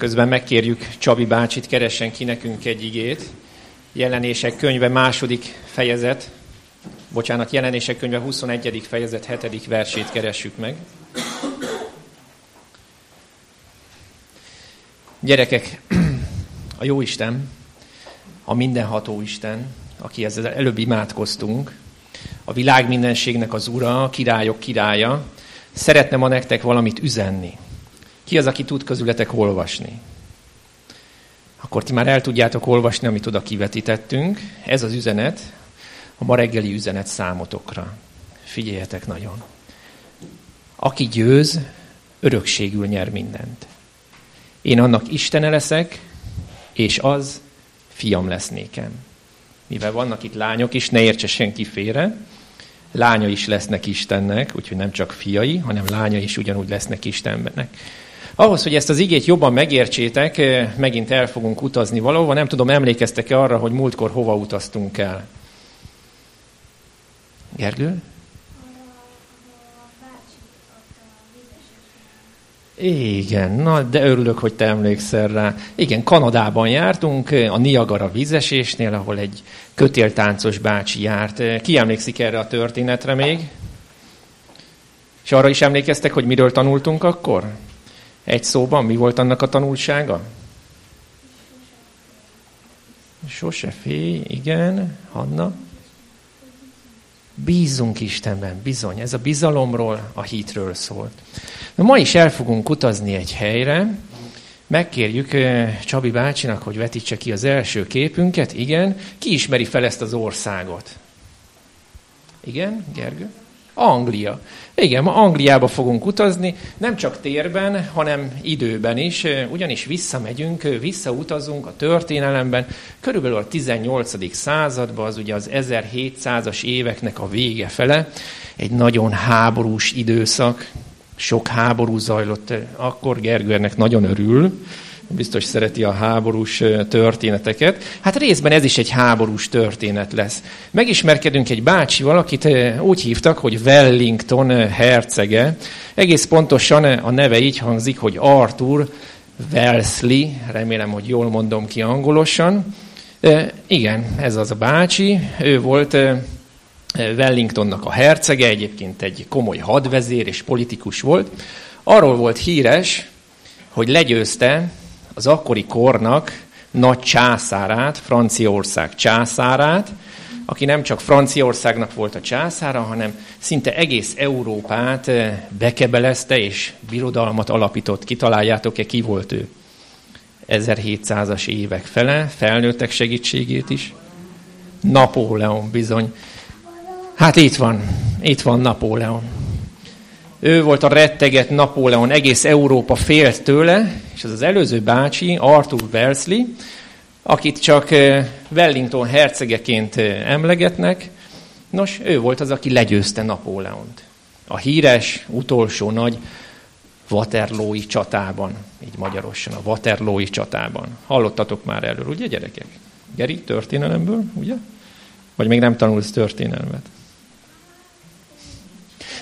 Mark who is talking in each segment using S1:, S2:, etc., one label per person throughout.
S1: Közben megkérjük Csabi bácsit, keressen ki nekünk egy igét. Jelenések könyve második fejezet, bocsánat, jelenések könyve 21. fejezet 7. versét keressük meg. Gyerekek, a jó Isten, a mindenható Isten, aki ezzel előbb imádkoztunk, a világ mindenségnek az ura, a királyok királya, szeretne ma nektek valamit üzenni. Ki az, aki tud közületek olvasni? Akkor ti már el tudjátok olvasni, amit oda kivetítettünk. Ez az üzenet, a ma reggeli üzenet számotokra. Figyeljetek nagyon. Aki győz, örökségül nyer mindent. Én annak Istene leszek, és az fiam lesz nékem. Mivel vannak itt lányok is, ne értse senki félre, lánya is lesznek Istennek, úgyhogy nem csak fiai, hanem lánya is ugyanúgy lesznek Istennek. Ahhoz, hogy ezt az igét jobban megértsétek, eh, megint el fogunk utazni valahova. Nem tudom, emlékeztek-e arra, hogy múltkor hova utaztunk el? Gergő? Igen, na, de örülök, hogy te emlékszel rá. Igen, Kanadában jártunk, a Niagara vízesésnél, ahol egy kötéltáncos bácsi járt. Ki emlékszik erre a történetre még? És arra is emlékeztek, hogy miről tanultunk akkor? Egy szóban, mi volt annak a tanulsága? Sose félj, igen, Hanna. Bízunk Istenben, bizony. Ez a bizalomról, a hitről szólt. Na, ma is el fogunk utazni egy helyre. Megkérjük Csabi bácsinak, hogy vetítse ki az első képünket. Igen. Ki ismeri fel ezt az országot? Igen, Gergő? Anglia. Igen, ma Angliába fogunk utazni, nem csak térben, hanem időben is, ugyanis visszamegyünk, visszautazunk a történelemben, körülbelül a 18. században, az ugye az 1700-as éveknek a vége fele, egy nagyon háborús időszak, sok háború zajlott, akkor Gergő ennek nagyon örül, biztos szereti a háborús történeteket. Hát részben ez is egy háborús történet lesz. Megismerkedünk egy bácsival, akit úgy hívtak, hogy Wellington hercege. Egész pontosan a neve így hangzik, hogy Arthur Wellesley, remélem, hogy jól mondom ki angolosan. Igen, ez az a bácsi. Ő volt Wellingtonnak a hercege, egyébként egy komoly hadvezér és politikus volt. Arról volt híres, hogy legyőzte az akkori kornak nagy császárát, Franciaország császárát, aki nem csak Franciaországnak volt a császára, hanem szinte egész Európát eh, bekebelezte és birodalmat alapított. Kitaláljátok-e, ki volt ő? 1700-as évek fele, felnőttek segítségét is. Napóleon bizony. Hát itt van, itt van Napóleon. Ő volt a retteget Napóleon, egész Európa félt tőle, és az az előző bácsi, Arthur Wellesley, akit csak Wellington hercegeként emlegetnek, nos, ő volt az, aki legyőzte Napóleont. A híres, utolsó nagy Waterloo-i csatában, így magyarosan, a Waterloo-i csatában. Hallottatok már erről, ugye gyerekek? Geri, történelemből, ugye? Vagy még nem tanulsz történelmet?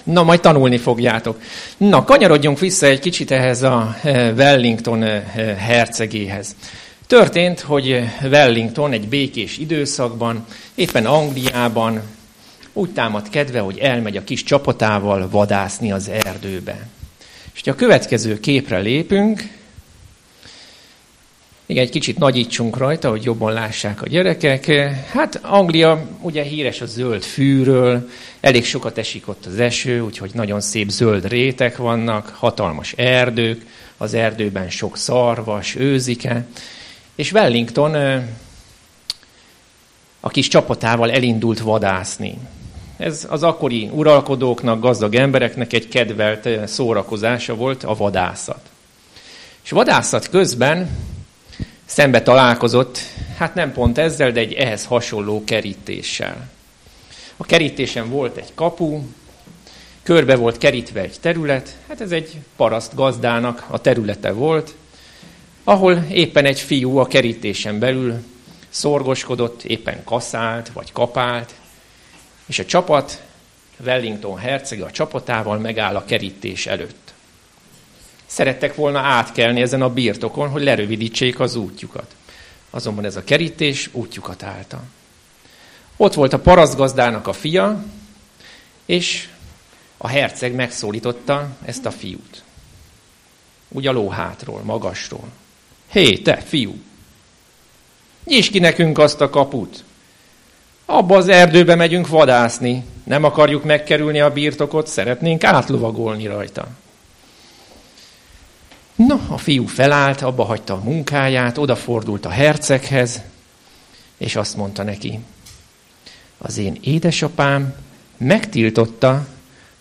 S1: Na, majd tanulni fogjátok. Na, kanyarodjunk vissza egy kicsit ehhez a eh, Wellington eh, hercegéhez. Történt, hogy Wellington egy békés időszakban, éppen Angliában úgy támad kedve, hogy elmegy a kis csapatával vadászni az erdőbe. És ha a következő képre lépünk, igen, egy kicsit nagyítsunk rajta, hogy jobban lássák a gyerekek. Hát Anglia ugye híres a zöld fűről, elég sokat esik ott az eső, úgyhogy nagyon szép zöld rétek vannak, hatalmas erdők, az erdőben sok szarvas, őzike. És Wellington a kis csapatával elindult vadászni. Ez az akkori uralkodóknak, gazdag embereknek egy kedvelt szórakozása volt a vadászat. És vadászat közben szembe találkozott, hát nem pont ezzel, de egy ehhez hasonló kerítéssel. A kerítésen volt egy kapu, körbe volt kerítve egy terület, hát ez egy paraszt gazdának a területe volt, ahol éppen egy fiú a kerítésen belül szorgoskodott, éppen kaszált vagy kapált, és a csapat, Wellington hercege a csapatával megáll a kerítés előtt. Szerettek volna átkelni ezen a birtokon, hogy lerövidítsék az útjukat. Azonban ez a kerítés útjukat állta. Ott volt a parasztgazdának a fia, és a herceg megszólította ezt a fiút. Úgy a lóhátról, magasról. Hé, te, fiú! Nyisd ki nekünk azt a kaput! Abba az erdőbe megyünk vadászni. Nem akarjuk megkerülni a birtokot, szeretnénk átlovagolni rajta. No, a fiú felállt, abba hagyta a munkáját, odafordult a herceghez, és azt mondta neki, az én édesapám megtiltotta,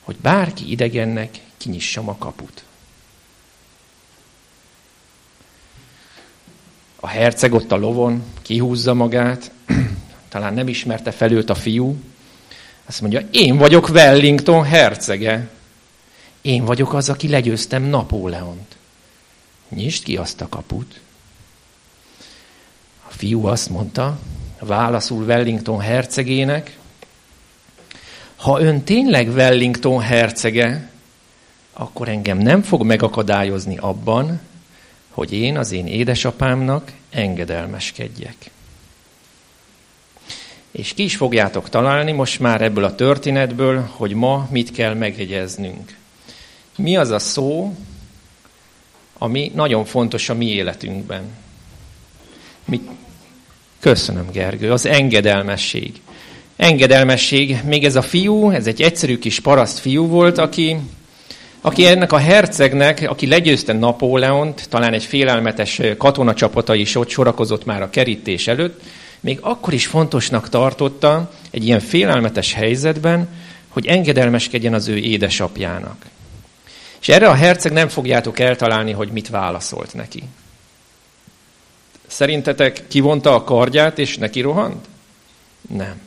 S1: hogy bárki idegennek kinyissam a kaput. A herceg ott a lovon kihúzza magát, talán nem ismerte fel őt a fiú, azt mondja, én vagyok Wellington hercege. Én vagyok az, aki legyőztem Napóleont. Nyisd ki azt a kaput. A fiú azt mondta, válaszul Wellington hercegének, ha ön tényleg Wellington hercege, akkor engem nem fog megakadályozni abban, hogy én az én édesapámnak engedelmeskedjek. És ki is fogjátok találni most már ebből a történetből, hogy ma mit kell megjegyeznünk. Mi az a szó, ami nagyon fontos a mi életünkben? Mi... Köszönöm, Gergő. Az engedelmesség. Engedelmesség. Még ez a fiú, ez egy egyszerű kis paraszt fiú volt, aki, aki ennek a hercegnek, aki legyőzte Napóleont, talán egy félelmetes katonacsapata is ott sorakozott már a kerítés előtt, még akkor is fontosnak tartotta egy ilyen félelmetes helyzetben, hogy engedelmeskedjen az ő édesapjának. És erre a herceg nem fogjátok eltalálni, hogy mit válaszolt neki. Szerintetek kivonta a kardját, és neki rohant? Nem.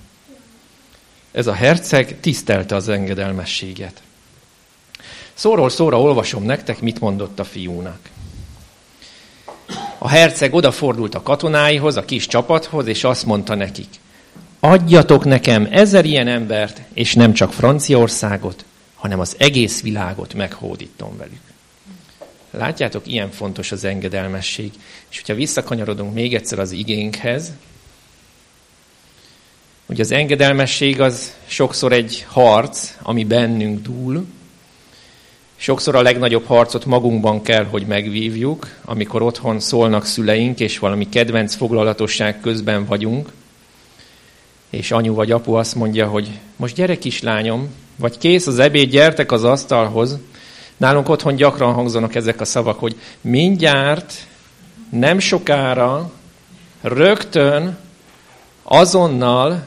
S1: Ez a herceg tisztelte az engedelmességet. Szóról szóra olvasom nektek, mit mondott a fiúnak. A herceg odafordult a katonáihoz, a kis csapathoz, és azt mondta nekik, adjatok nekem ezer ilyen embert, és nem csak Franciaországot, hanem az egész világot meghódítom velük. Látjátok, ilyen fontos az engedelmesség. És hogyha visszakanyarodunk még egyszer az igénkhez, hogy az engedelmesség az sokszor egy harc, ami bennünk dúl, Sokszor a legnagyobb harcot magunkban kell, hogy megvívjuk, amikor otthon szólnak szüleink, és valami kedvenc foglalatosság közben vagyunk, és anyu vagy apu azt mondja, hogy most gyere kislányom, vagy kész az ebéd, gyertek az asztalhoz. Nálunk otthon gyakran hangzanak ezek a szavak, hogy mindjárt, nem sokára, rögtön, azonnal,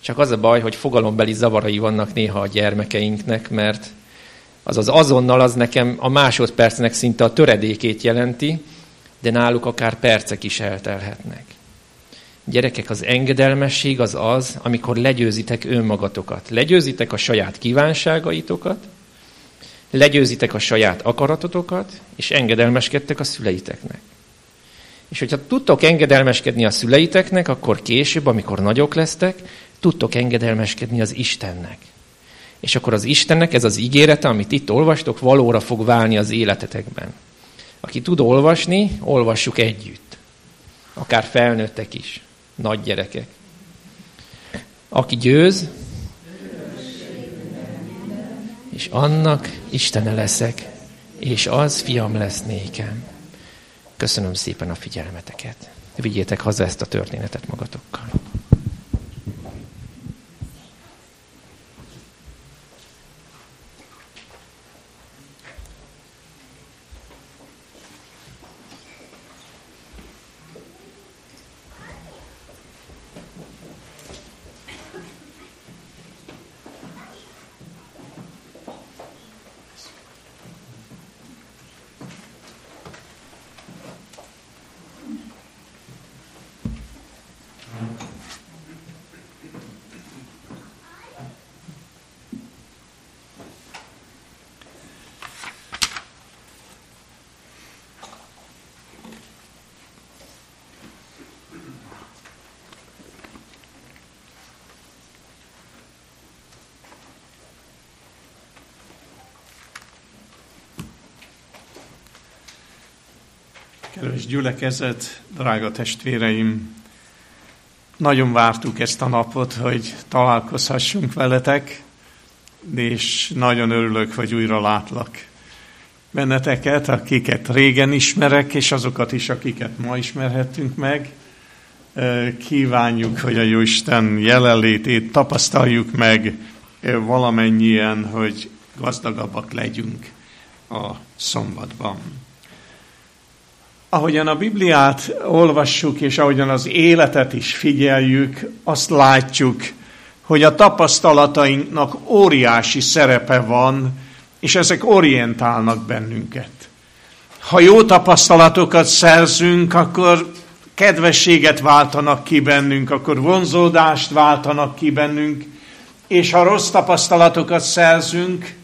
S1: csak az a baj, hogy fogalombeli zavarai vannak néha a gyermekeinknek, mert az az azonnal az nekem a másodpercnek szinte a töredékét jelenti, de náluk akár percek is eltelhetnek. Gyerekek, az engedelmesség az az, amikor legyőzitek önmagatokat. Legyőzitek a saját kívánságaitokat, legyőzitek a saját akaratotokat, és engedelmeskedtek a szüleiteknek. És hogyha tudtok engedelmeskedni a szüleiteknek, akkor később, amikor nagyok lesztek, tudtok engedelmeskedni az Istennek. És akkor az Istennek ez az ígérete, amit itt olvastok, valóra fog válni az életetekben. Aki tud olvasni, olvassuk együtt. Akár felnőttek is, nagy gyerekek. Aki győz, és annak Istene leszek, és az fiam lesz nékem. Köszönöm szépen a figyelmeteket. Vigyétek haza ezt a történetet magatokkal.
S2: Gyülekezet, drága testvéreim, nagyon vártuk ezt a napot, hogy találkozhassunk veletek, és nagyon örülök, hogy újra látlak benneteket, akiket régen ismerek, és azokat is, akiket ma ismerhettünk meg. Kívánjuk, hogy a Jóisten jelenlétét tapasztaljuk meg valamennyien, hogy gazdagabbak legyünk a szombatban. Ahogyan a Bibliát olvassuk, és ahogyan az életet is figyeljük, azt látjuk, hogy a tapasztalatainknak óriási szerepe van, és ezek orientálnak bennünket. Ha jó tapasztalatokat szerzünk, akkor kedvességet váltanak ki bennünk, akkor vonzódást váltanak ki bennünk, és ha rossz tapasztalatokat szerzünk,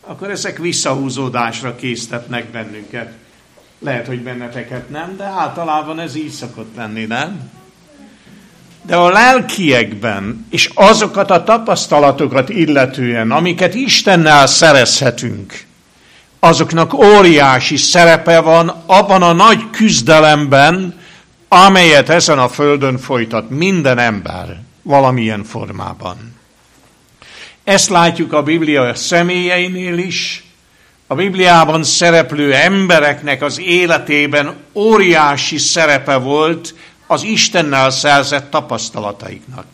S2: akkor ezek visszahúzódásra késztetnek bennünket. Lehet, hogy benneteket nem, de általában ez így szokott lenni, nem? De a lelkiekben, és azokat a tapasztalatokat illetően, amiket Istennel szerezhetünk, azoknak óriási szerepe van abban a nagy küzdelemben, amelyet ezen a földön folytat minden ember valamilyen formában. Ezt látjuk a Biblia személyeinél is, a Bibliában szereplő embereknek az életében óriási szerepe volt az Istennel szerzett tapasztalataiknak.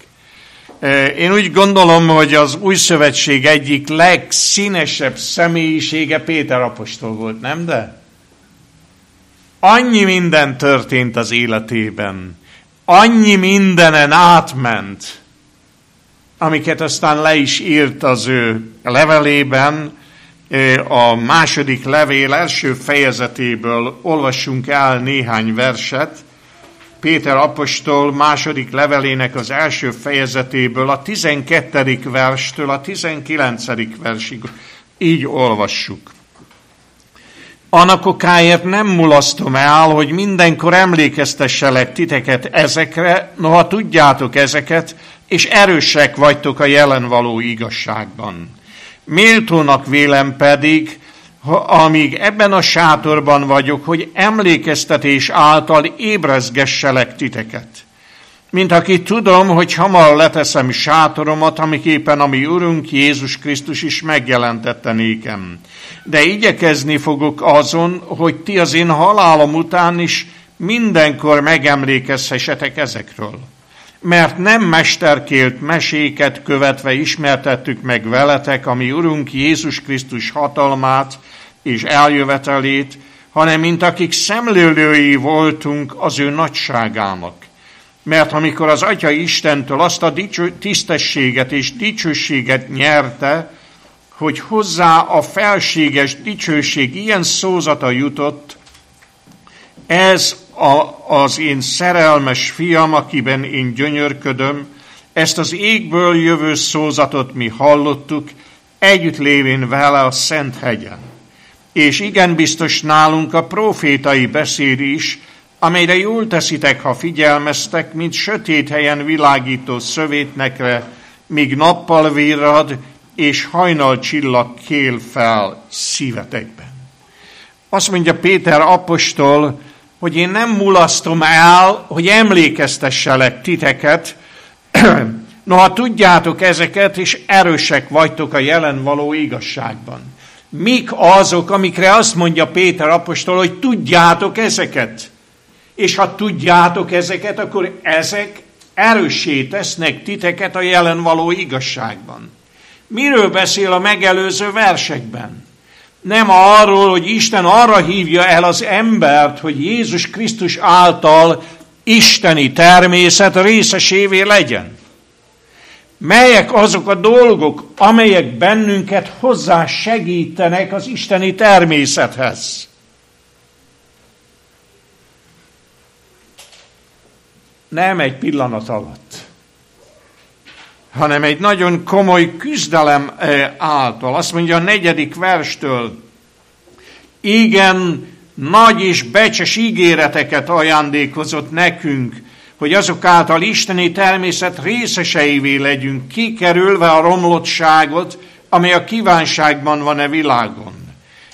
S2: Én úgy gondolom, hogy az új szövetség egyik legszínesebb személyisége Péter apostol volt, nem de? Annyi minden történt az életében, annyi mindenen átment, amiket aztán le is írt az ő levelében, a második levél első fejezetéből olvassunk el néhány verset, Péter apostol második levelének az első fejezetéből, a 12. verstől a 19. versig. Így olvassuk. Annak okáért nem mulasztom el, hogy mindenkor emlékeztesselek titeket ezekre, noha tudjátok ezeket, és erősek vagytok a jelen való igazságban. Méltónak vélem pedig, amíg ebben a sátorban vagyok, hogy emlékeztetés által ébrezgesselek titeket. Mint aki tudom, hogy hamar leteszem sátoromat, amiképpen a mi Urunk Jézus Krisztus is megjelentette nékem. De igyekezni fogok azon, hogy ti az én halálom után is mindenkor megemlékezhessetek ezekről mert nem mesterkélt meséket követve ismertettük meg veletek, ami Urunk Jézus Krisztus hatalmát és eljövetelét, hanem mint akik szemlélői voltunk az ő nagyságának. Mert amikor az Atya Istentől azt a dicső, tisztességet és dicsőséget nyerte, hogy hozzá a felséges dicsőség ilyen szózata jutott, ez a, az én szerelmes fiam, akiben én gyönyörködöm, ezt az égből jövő szózatot mi hallottuk, együtt lévén vele a Szent hegyen. És igen biztos nálunk a profétai beszéd is, amelyre jól teszitek, ha figyelmeztek, mint sötét helyen világító szövétnekre, míg nappal virrad, és hajnal csillag kél fel szívetekben. Azt mondja Péter apostol, hogy én nem mulasztom el, hogy emlékeztesselek titeket, noha tudjátok ezeket, és erősek vagytok a jelen való igazságban. Mik azok, amikre azt mondja Péter apostol, hogy tudjátok ezeket? És ha tudjátok ezeket, akkor ezek erőssé tesznek titeket a jelen való igazságban. Miről beszél a megelőző versekben? Nem arról, hogy Isten arra hívja el az embert, hogy Jézus Krisztus által isteni természet részesévé legyen. Melyek azok a dolgok, amelyek bennünket hozzá segítenek az isteni természethez? Nem egy pillanat alatt hanem egy nagyon komoly küzdelem eh, által. Azt mondja a negyedik verstől, igen, nagy és becses ígéreteket ajándékozott nekünk, hogy azok által isteni természet részeseivé legyünk, kikerülve a romlottságot, amely a kívánságban van e világon.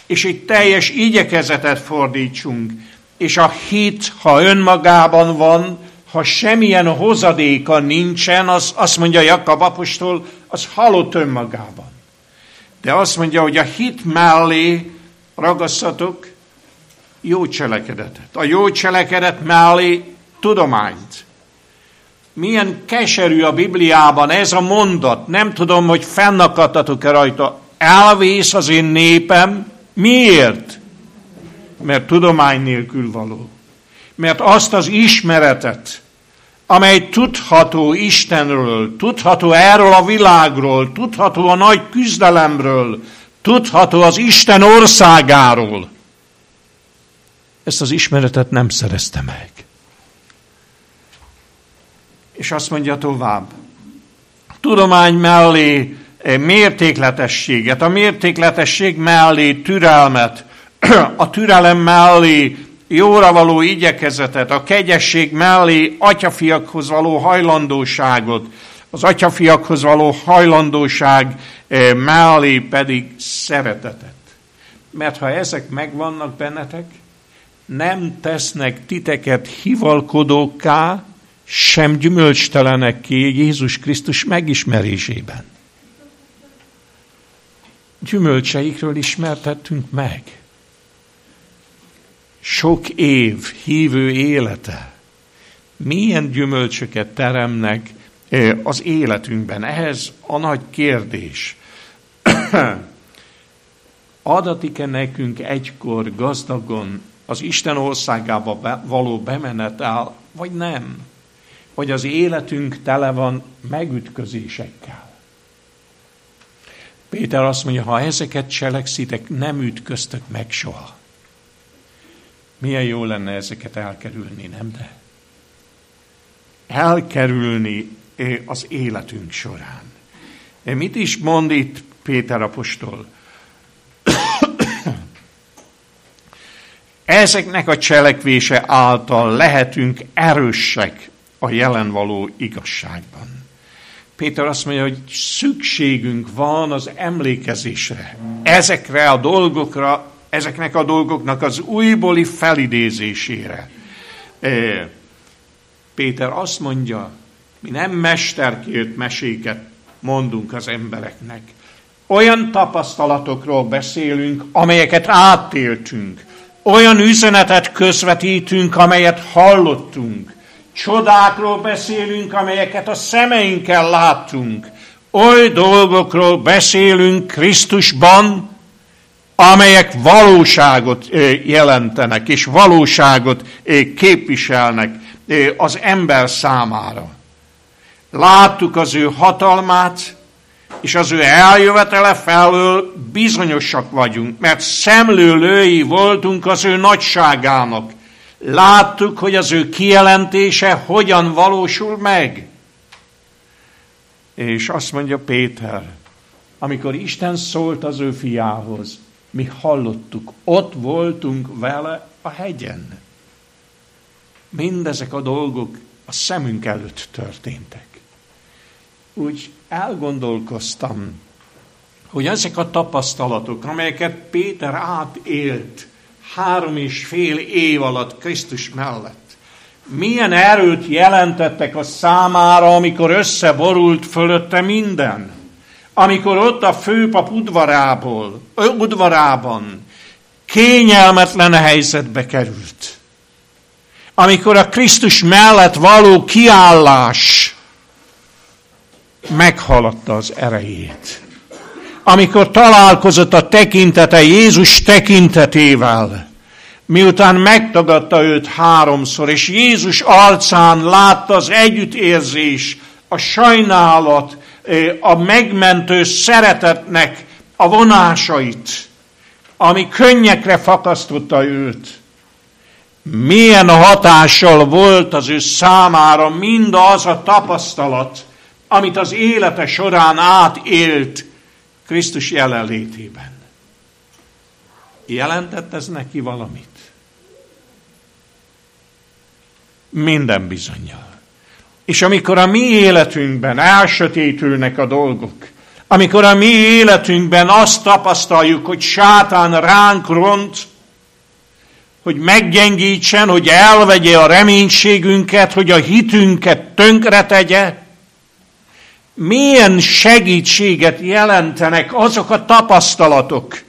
S2: És egy teljes igyekezetet fordítsunk, és a hit, ha önmagában van, ha semmilyen hozadéka nincsen, az, azt mondja Jakab apostol, az halott önmagában. De azt mondja, hogy a hit mellé ragasszatok jó cselekedetet. A jó cselekedet mellé tudományt. Milyen keserű a Bibliában ez a mondat. Nem tudom, hogy fennakadtatok-e rajta. Elvész az én népem. Miért? Mert tudomány nélkül való. Mert azt az ismeretet, amely tudható Istenről, tudható erről a világról, tudható a nagy küzdelemről, tudható az Isten országáról. Ezt az ismeretet nem szerezte meg. És azt mondja tovább, tudomány mellé eh, mértékletességet, a mértékletesség mellé türelmet, a türelem mellé jóra való igyekezetet, a kegyesség mellé atyafiakhoz való hajlandóságot, az atyafiakhoz való hajlandóság eh, mellé pedig szeretetet. Mert ha ezek megvannak bennetek, nem tesznek titeket hivalkodóká, sem gyümölcstelenekké Jézus Krisztus megismerésében. Gyümölcseikről ismertettünk meg. Sok év hívő élete milyen gyümölcsöket teremnek az életünkben. Ehhez a nagy kérdés. Adatik-e nekünk egykor gazdagon az Isten országába való bemenetel, vagy nem? Vagy az életünk tele van megütközésekkel? Péter azt mondja, ha ezeket cselekszitek, nem ütköztök meg soha. Milyen jó lenne ezeket elkerülni, nem de? Elkerülni eh, az életünk során. De mit is mond itt Péter apostol? Ezeknek a cselekvése által lehetünk erősek a jelen való igazságban. Péter azt mondja, hogy szükségünk van az emlékezésre. Ezekre a dolgokra, ezeknek a dolgoknak az újbóli felidézésére. Péter azt mondja, mi nem mesterkért meséket mondunk az embereknek. Olyan tapasztalatokról beszélünk, amelyeket átéltünk. Olyan üzenetet közvetítünk, amelyet hallottunk. Csodákról beszélünk, amelyeket a szemeinkkel láttunk. Oly dolgokról beszélünk Krisztusban, amelyek valóságot jelentenek, és valóságot képviselnek az ember számára. Láttuk az ő hatalmát, és az ő eljövetele felől bizonyosak vagyunk, mert szemlőlői voltunk az ő nagyságának. Láttuk, hogy az ő kijelentése hogyan valósul meg. És azt mondja Péter, amikor Isten szólt az ő fiához, mi hallottuk, ott voltunk vele a hegyen. Mindezek a dolgok a szemünk előtt történtek. Úgy elgondolkoztam, hogy ezek a tapasztalatok, amelyeket Péter átélt három és fél év alatt Krisztus mellett, milyen erőt jelentettek a számára, amikor összeborult fölötte minden. Amikor ott a főpap udvarából, udvarában kényelmetlen helyzetbe került. Amikor a Krisztus mellett való kiállás meghaladta az erejét. Amikor találkozott a tekintete Jézus tekintetével, miután megtagadta őt háromszor, és Jézus arcán látta az együttérzés, a sajnálat, a megmentő szeretetnek a vonásait, ami könnyekre fakasztotta őt. Milyen hatással volt az ő számára mindaz a tapasztalat, amit az élete során átélt Krisztus jelenlétében. Jelentett ez neki valamit? Minden bizonyal. És amikor a mi életünkben elsötétülnek a dolgok, amikor a mi életünkben azt tapasztaljuk, hogy sátán ránk ront, hogy meggyengítsen, hogy elvegye a reménységünket, hogy a hitünket tönkre tegye. Milyen segítséget jelentenek azok a tapasztalatok,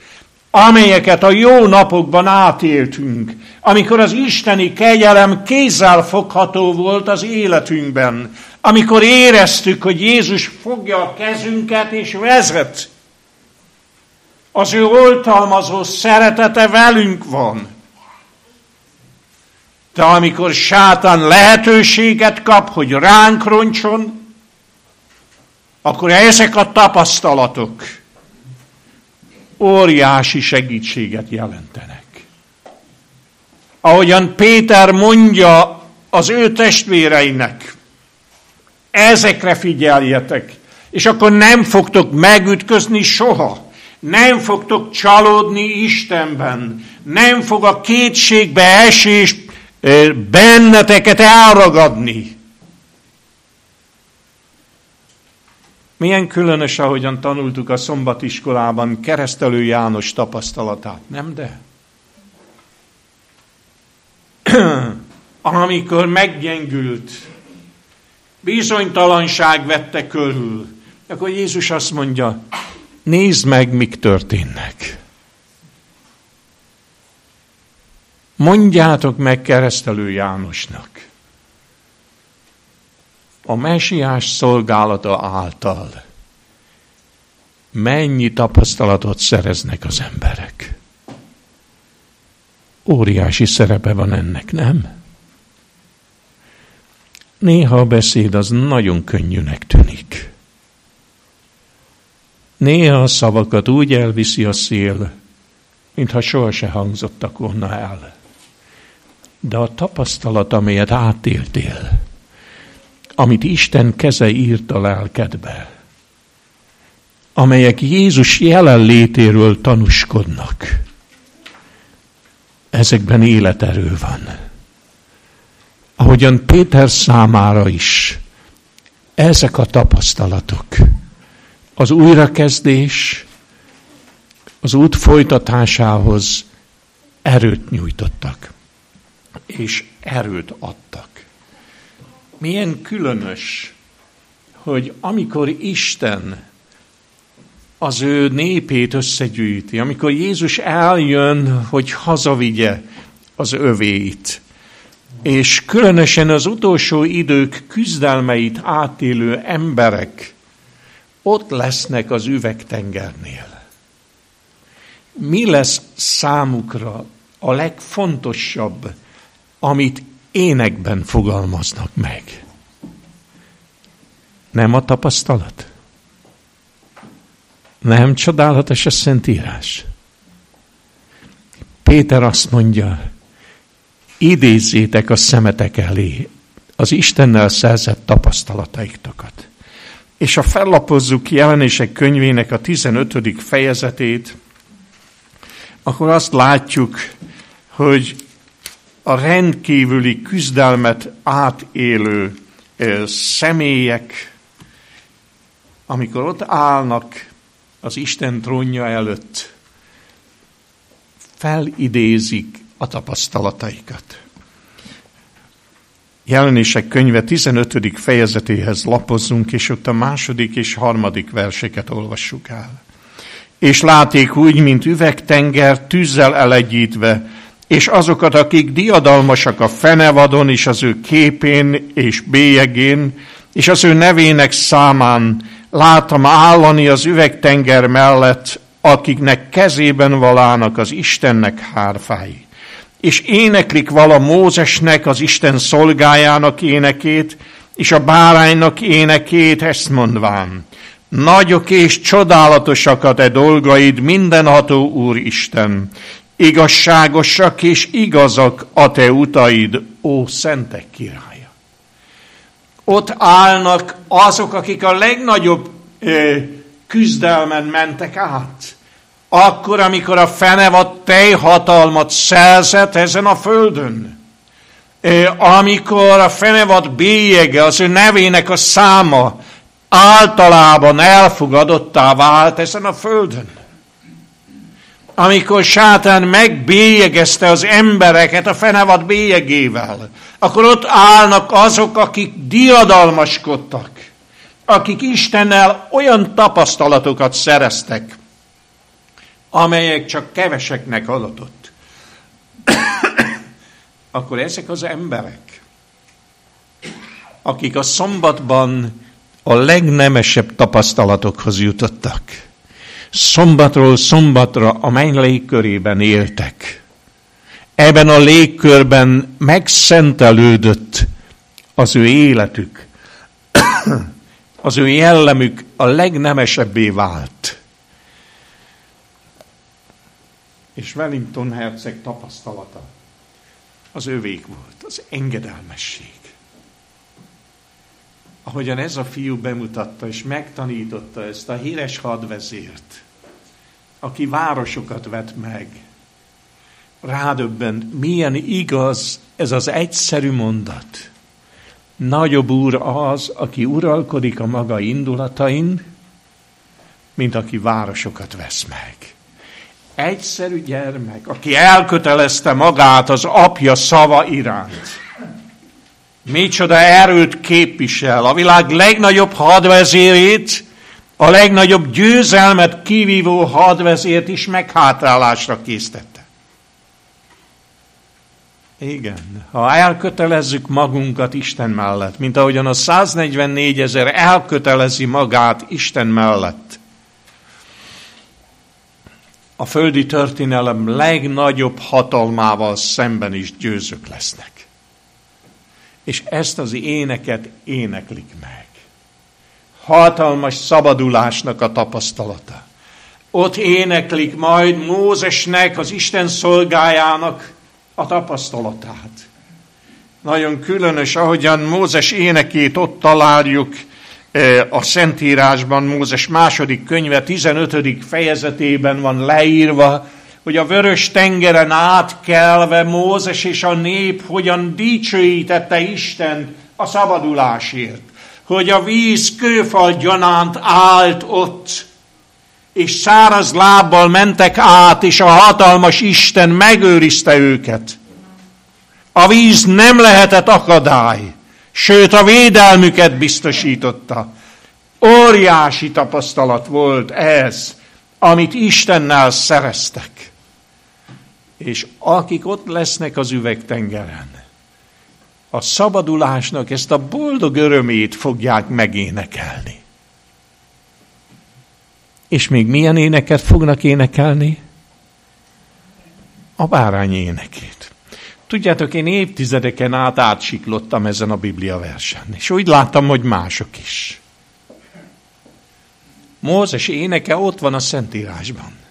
S2: amelyeket a jó napokban átéltünk, amikor az isteni kegyelem kézzel fogható volt az életünkben, amikor éreztük, hogy Jézus fogja a kezünket és vezet. Az ő oltalmazó szeretete velünk van. De amikor sátán lehetőséget kap, hogy ránk roncson, akkor ezek a tapasztalatok óriási segítséget jelentenek. Ahogyan Péter mondja az ő testvéreinek, ezekre figyeljetek, és akkor nem fogtok megütközni soha. Nem fogtok csalódni Istenben. Nem fog a kétségbe esés benneteket elragadni. Milyen különös, ahogyan tanultuk a szombatiskolában keresztelő János tapasztalatát, nem de? Amikor meggyengült, bizonytalanság vette körül, akkor Jézus azt mondja, nézd meg, mik történnek. Mondjátok meg keresztelő Jánosnak, a mesiás szolgálata által mennyi tapasztalatot szereznek az emberek. Óriási szerepe van ennek, nem? Néha a beszéd az nagyon könnyűnek tűnik. Néha a szavakat úgy elviszi a szél, mintha soha se hangzottak volna el. De a tapasztalat, amelyet átéltél, amit Isten keze írt a lelkedbe, amelyek Jézus jelenlétéről tanúskodnak, ezekben életerő van. Ahogyan Péter számára is ezek a tapasztalatok, az újrakezdés, az út folytatásához erőt nyújtottak, és erőt adtak. Milyen különös, hogy amikor Isten az ő népét összegyűjti, amikor Jézus eljön, hogy hazavigye az övéit, és különösen az utolsó idők küzdelmeit átélő emberek ott lesznek az üvegtengernél. Mi lesz számukra a legfontosabb, amit énekben fogalmaznak meg? Nem a tapasztalat? Nem csodálatos a Szentírás? Péter azt mondja, idézzétek a szemetek elé az Istennel szerzett tapasztalataitokat. És ha fellapozzuk jelenések könyvének a 15. fejezetét, akkor azt látjuk, hogy a rendkívüli küzdelmet átélő személyek, amikor ott állnak az Isten trónja előtt, felidézik a tapasztalataikat. Jelenések könyve 15. fejezetéhez lapozzunk, és ott a második és harmadik verseket olvassuk el. És láték úgy, mint üvegtenger tűzzel elegyítve, és azokat, akik diadalmasak a fenevadon, és az ő képén és bélyegén, és az ő nevének számán láttam állani az üvegtenger mellett, akiknek kezében valának az Istennek hárfái. És éneklik vala Mózesnek, az Isten szolgájának énekét, és a báránynak énekét, ezt mondván. Nagyok és csodálatosak a te dolgaid, mindenható Úr Isten, igazságosak és igazak a te utaid, ó szentek királya. Ott állnak azok, akik a legnagyobb ö, küzdelmen mentek át. Akkor, amikor a fenevad teljhatalmat szerzett ezen a földön. Ö, amikor a fenevad bélyege, az ő nevének a száma általában elfogadottá vált ezen a földön amikor sátán megbélyegezte az embereket a fenevad bélyegével, akkor ott állnak azok, akik diadalmaskodtak, akik Istennel olyan tapasztalatokat szereztek, amelyek csak keveseknek adatott. akkor ezek az emberek, akik a szombatban a legnemesebb tapasztalatokhoz jutottak, szombatról szombatra a menny légkörében éltek. Ebben a légkörben megszentelődött az ő életük, az ő jellemük a legnemesebbé vált. És Wellington herceg tapasztalata az övék volt, az engedelmesség. Ahogyan ez a fiú bemutatta és megtanította ezt a híres hadvezért, aki városokat vet meg, rádöbben, milyen igaz ez az egyszerű mondat. Nagyobb úr az, aki uralkodik a maga indulatain, mint aki városokat vesz meg. Egyszerű gyermek, aki elkötelezte magát az apja szava iránt. Micsoda erőt képvisel, a világ legnagyobb hadvezérét, a legnagyobb győzelmet kivívó hadvezért is meghátrálásra késztette. Igen, ha elkötelezzük magunkat Isten mellett, mint ahogyan a 144 ezer elkötelezi magát Isten mellett, a földi történelem legnagyobb hatalmával szemben is győzők lesznek. És ezt az éneket éneklik meg hatalmas szabadulásnak a tapasztalata. Ott éneklik majd Mózesnek, az Isten szolgájának a tapasztalatát. Nagyon különös, ahogyan Mózes énekét ott találjuk e, a Szentírásban, Mózes második könyve 15. fejezetében van leírva, hogy a vörös tengeren átkelve Mózes és a nép hogyan dicsőítette Isten a szabadulásért hogy a víz kőfal gyanánt állt ott, és száraz lábbal mentek át, és a hatalmas Isten megőrizte őket. A víz nem lehetett akadály, sőt a védelmüket biztosította. Óriási tapasztalat volt ez, amit Istennel szereztek. És akik ott lesznek az üvegtengeren, a szabadulásnak ezt a boldog örömét fogják megénekelni. És még milyen éneket fognak énekelni? A bárány énekét. Tudjátok, én évtizedeken át átsiklottam ezen a Biblia versen, és úgy láttam, hogy mások is. Mózes éneke ott van a Szentírásban.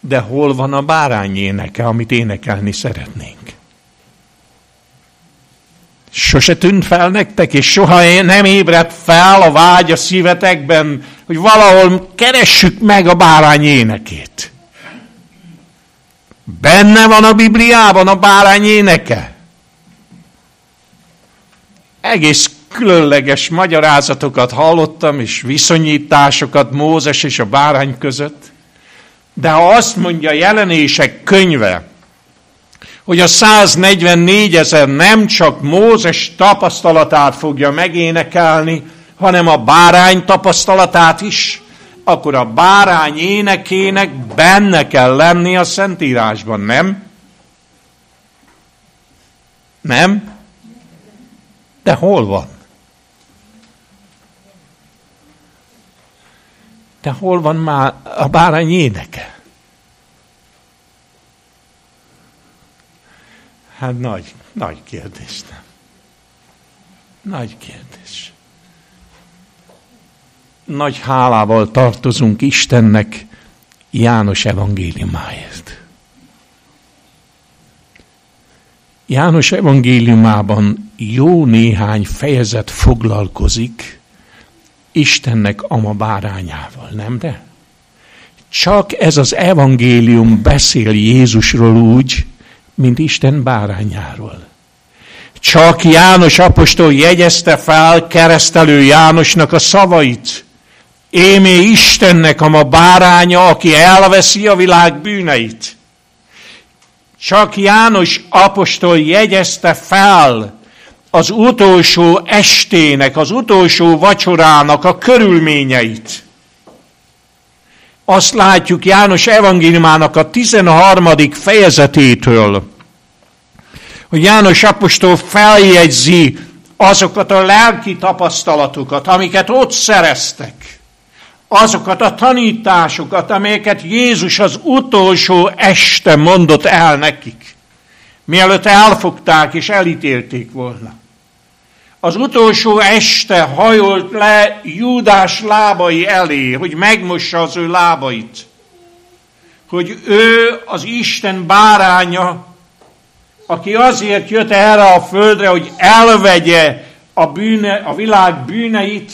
S2: De hol van a bárány éneke, amit énekelni szeretnénk? Sose tűnt fel nektek, és soha nem ébredt fel a vágy a szívetekben, hogy valahol keressük meg a bárány énekét. Benne van a Bibliában a bárány éneke. Egész különleges magyarázatokat hallottam, és viszonyításokat Mózes és a bárány között. De ha azt mondja jelenések könyve, hogy a 144 ezer nem csak Mózes tapasztalatát fogja megénekelni, hanem a bárány tapasztalatát is, akkor a bárány énekének benne kell lenni a Szentírásban, nem? Nem? De hol van? De hol van már a bárány éneke? Hát nagy, nagy kérdés, nem? Nagy kérdés. Nagy hálával tartozunk Istennek János evangéliumáért. János evangéliumában jó néhány fejezet foglalkozik Istennek ama bárányával, nem de? Csak ez az evangélium beszél Jézusról úgy, mint Isten bárányáról. Csak János apostol jegyezte fel keresztelő Jánosnak a szavait, Émé Istennek a ma báránya, aki elveszi a világ bűneit. Csak János apostol jegyezte fel az utolsó estének, az utolsó vacsorának a körülményeit. Azt látjuk János evangéliumának a 13. fejezetétől, hogy János apostol feljegyzi azokat a lelki tapasztalatokat, amiket ott szereztek, azokat a tanításokat, amelyeket Jézus az utolsó este mondott el nekik, mielőtt elfogták és elítélték volna. Az utolsó este hajolt le Júdás lábai elé, hogy megmossa az ő lábait. Hogy ő az Isten báránya, aki azért jött erre a földre, hogy elvegye a, bűne, a világ bűneit,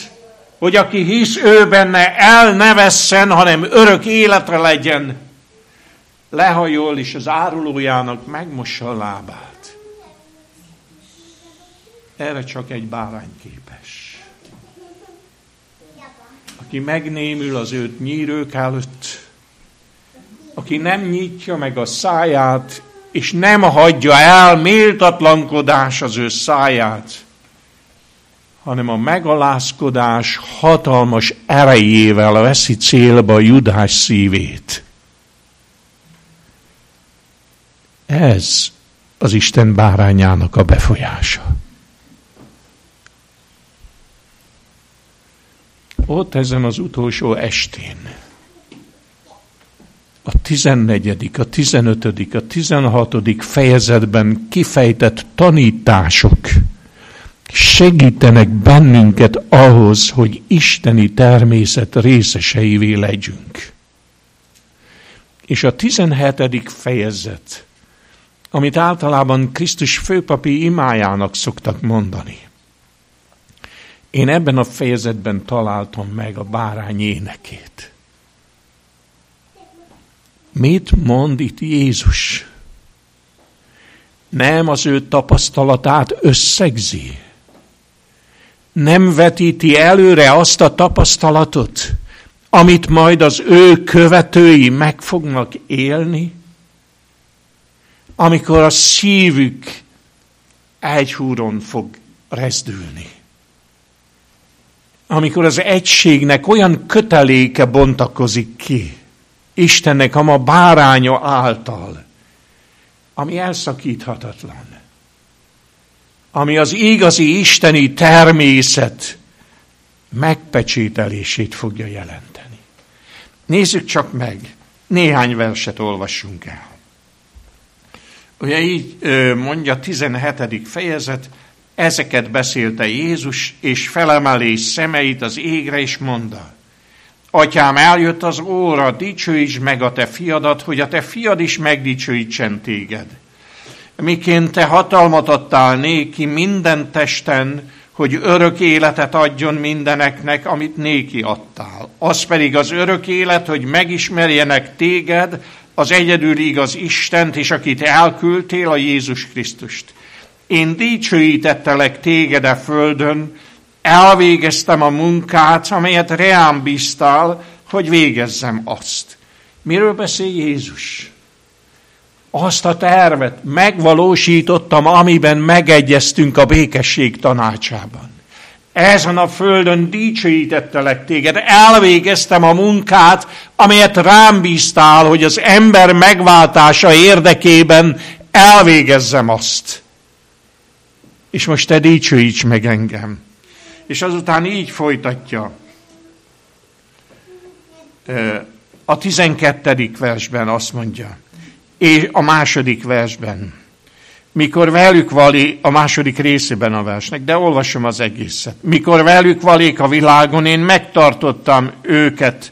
S2: hogy aki hisz ő benne, el ne vesszen, hanem örök életre legyen, lehajol, és az árulójának megmossa a lábát. Erre csak egy bárány képes. Aki megnémül az őt nyírők előtt, aki nem nyitja meg a száját, és nem hagyja el méltatlankodás az ő száját, hanem a megalázkodás hatalmas erejével veszi célba Judás szívét. Ez az Isten bárányának a befolyása. Ott ezen az utolsó estén a 14., a 15., a 16. fejezetben kifejtett tanítások segítenek bennünket ahhoz, hogy isteni természet részeseivé legyünk. És a 17. fejezet, amit általában Krisztus főpapi imájának szoktak mondani. Én ebben a fejezetben találtam meg a bárány énekét. Mit mond itt Jézus? Nem az ő tapasztalatát összegzi. Nem vetíti előre azt a tapasztalatot, amit majd az ő követői meg fognak élni, amikor a szívük egy húron fog rezdülni. Amikor az egységnek olyan köteléke bontakozik ki, Istennek a ma báránya által, ami elszakíthatatlan, ami az igazi isteni természet megpecsételését fogja jelenteni. Nézzük csak meg, néhány verset olvassunk el. Ugye így mondja 17. fejezet, ezeket beszélte Jézus, és felemelés szemeit az égre, és mondta, Atyám, eljött az óra, dicsőíts meg a te fiadat, hogy a te fiad is megdicsőítsen téged. Miként te hatalmat adtál néki minden testen, hogy örök életet adjon mindeneknek, amit néki adtál. Az pedig az örök élet, hogy megismerjenek téged, az egyedül igaz Istent, és akit elküldtél, a Jézus Krisztust. Én dicsőítettelek téged a földön, elvégeztem a munkát, amelyet reám bíztál, hogy végezzem azt. Miről beszél Jézus? Azt a tervet megvalósítottam, amiben megegyeztünk a békesség tanácsában. Ezen a földön dicsőítettelek téged, elvégeztem a munkát, amelyet rám bíztál, hogy az ember megváltása érdekében elvégezzem azt. És most te dicsőíts meg engem és azután így folytatja. A 12. versben azt mondja, és a második versben, mikor velük vali, a második részében a versnek, de olvasom az egészet. Mikor velük valék a világon, én megtartottam őket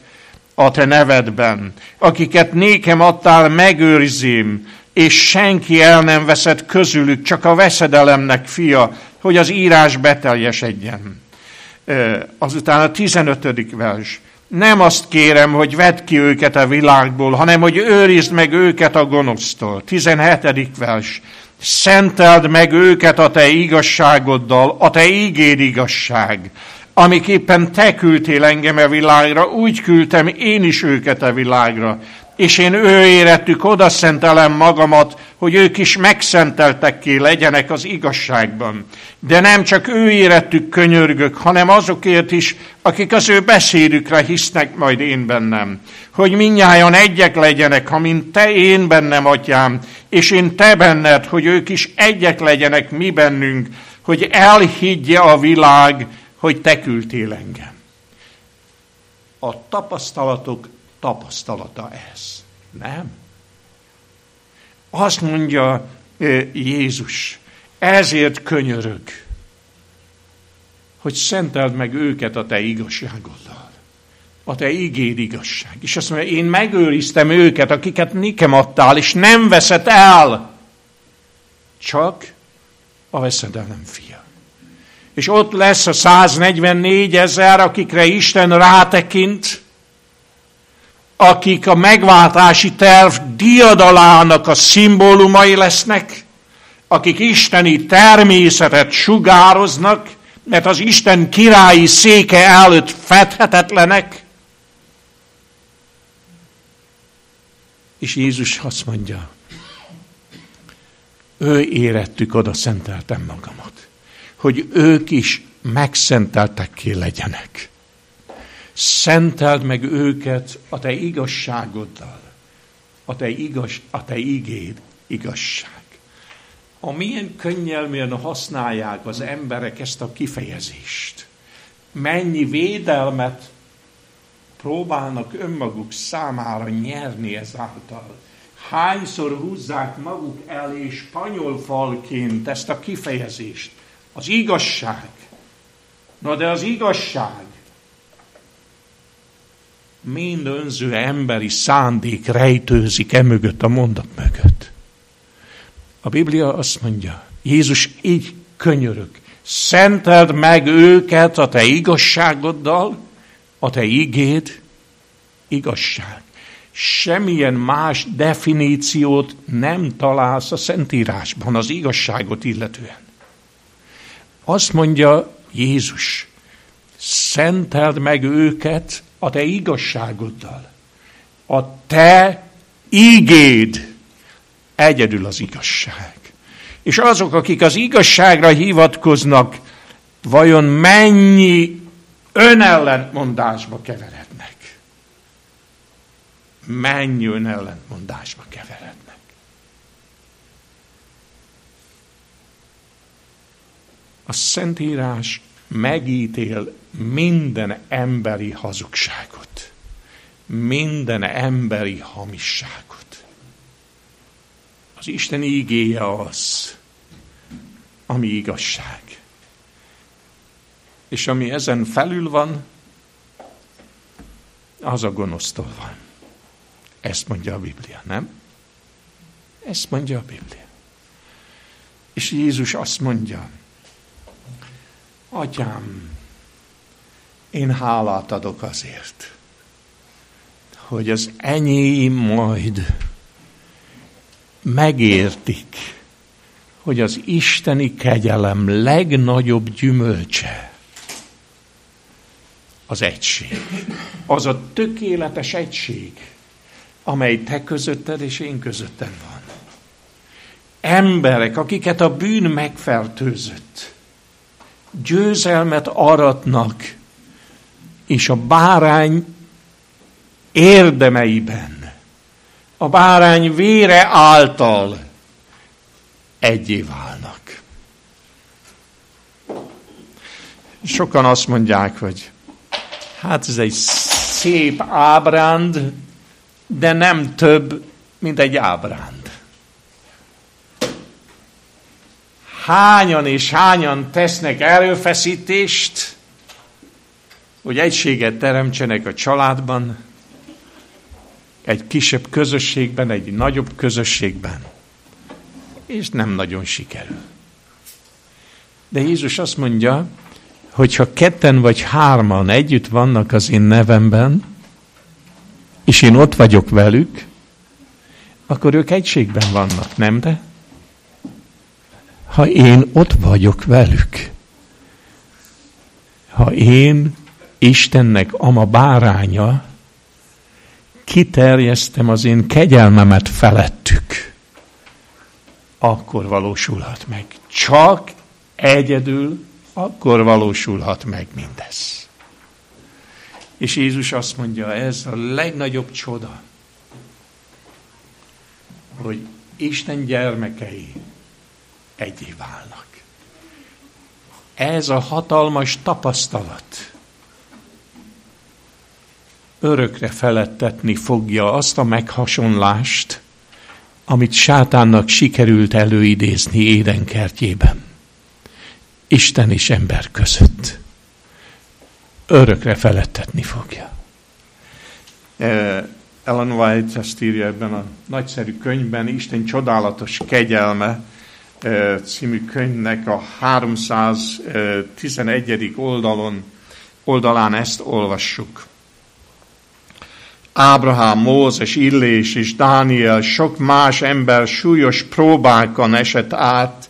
S2: a te nevedben, akiket nékem adtál, megőrizém, és senki el nem veszed közülük, csak a veszedelemnek fia, hogy az írás beteljesedjen. Azután a 15. vers. Nem azt kérem, hogy vedd ki őket a világból, hanem hogy őrizd meg őket a gonosztól. 17. vers. Szenteld meg őket a te igazságoddal, a te ígéd igazság. Amiképpen te küldtél engem a világra, úgy küldtem én is őket a világra. És én ő érettük oda szentelem magamat, hogy ők is megszenteltek ki legyenek az igazságban. De nem csak ő érettük könyörgök, hanem azokért is, akik az ő beszédükre hisznek majd én bennem. Hogy minnyáján egyek legyenek, ha mint te én bennem, atyám, és én te benned, hogy ők is egyek legyenek mi bennünk, hogy elhiggye a világ, hogy te küldtél engem. A tapasztalatok tapasztalata ez. Nem? Azt mondja Jézus, ezért könyörög, hogy szenteld meg őket a te igazságoddal. A te igéd igazság. És azt mondja, én megőriztem őket, akiket nekem adtál, és nem veszed el. Csak a veszedelem fia. És ott lesz a 144 ezer, akikre Isten rátekint, akik a megváltási terv diadalának a szimbólumai lesznek, akik isteni természetet sugároznak, mert az Isten királyi széke előtt fedhetetlenek. És Jézus azt mondja, ő érettük, oda szenteltem magamat, hogy ők is megszenteltek ki legyenek. Szenteld meg őket a te igazságoddal. A te, igaz, a te igéd igazság. A milyen könnyelműen használják az emberek ezt a kifejezést. Mennyi védelmet próbálnak önmaguk számára nyerni ezáltal. Hányszor húzzák maguk elé spanyol falként ezt a kifejezést. Az igazság. Na de az igazság mind önző emberi szándék rejtőzik e mögött, a mondat mögött. A Biblia azt mondja, Jézus így könyörög, szenteld meg őket a te igazságoddal, a te igéd igazság. Semmilyen más definíciót nem találsz a Szentírásban az igazságot illetően. Azt mondja Jézus, szenteld meg őket a te igazságoddal. A te ígéd egyedül az igazság. És azok, akik az igazságra hivatkoznak, vajon mennyi önellentmondásba keverednek? Mennyi önellentmondásba keverednek? A Szentírás megítél minden emberi hazugságot, minden emberi hamisságot. Az Isten ígéje az, ami igazság. És ami ezen felül van, az a gonosztól van. Ezt mondja a Biblia, nem? Ezt mondja a Biblia. És Jézus azt mondja, Atyám, én hálát adok azért, hogy az enyém majd megértik, hogy az isteni kegyelem legnagyobb gyümölcse az egység. Az a tökéletes egység, amely te közötted és én közöttem van. Emberek, akiket a bűn megfertőzött, győzelmet aratnak, és a bárány érdemeiben, a bárány vére által egyé válnak. Sokan azt mondják, hogy hát ez egy szép ábránd, de nem több, mint egy ábránd. Hányan és hányan tesznek erőfeszítést, hogy egységet teremtsenek a családban, egy kisebb közösségben, egy nagyobb közösségben. És nem nagyon sikerül. De Jézus azt mondja, hogy ha ketten vagy hárman együtt vannak az én nevemben, és én ott vagyok velük, akkor ők egységben vannak, nem de? Ha én ott vagyok velük. ha én Istennek ama báránya, kiterjesztem az én kegyelmemet felettük, akkor valósulhat meg. Csak egyedül akkor valósulhat meg mindez. És Jézus azt mondja, ez a legnagyobb csoda, hogy Isten gyermekei egyé válnak. Ez a hatalmas tapasztalat örökre felettetni fogja azt a meghasonlást, amit sátánnak sikerült előidézni édenkertjében. Isten és ember között. Örökre felettetni fogja. Ellen White ezt írja ebben a nagyszerű könyvben, Isten csodálatos kegyelme című könyvnek a 311. oldalon, oldalán ezt olvassuk. Ábrahám, Mózes, Illés és Dániel, sok más ember súlyos próbákon esett át,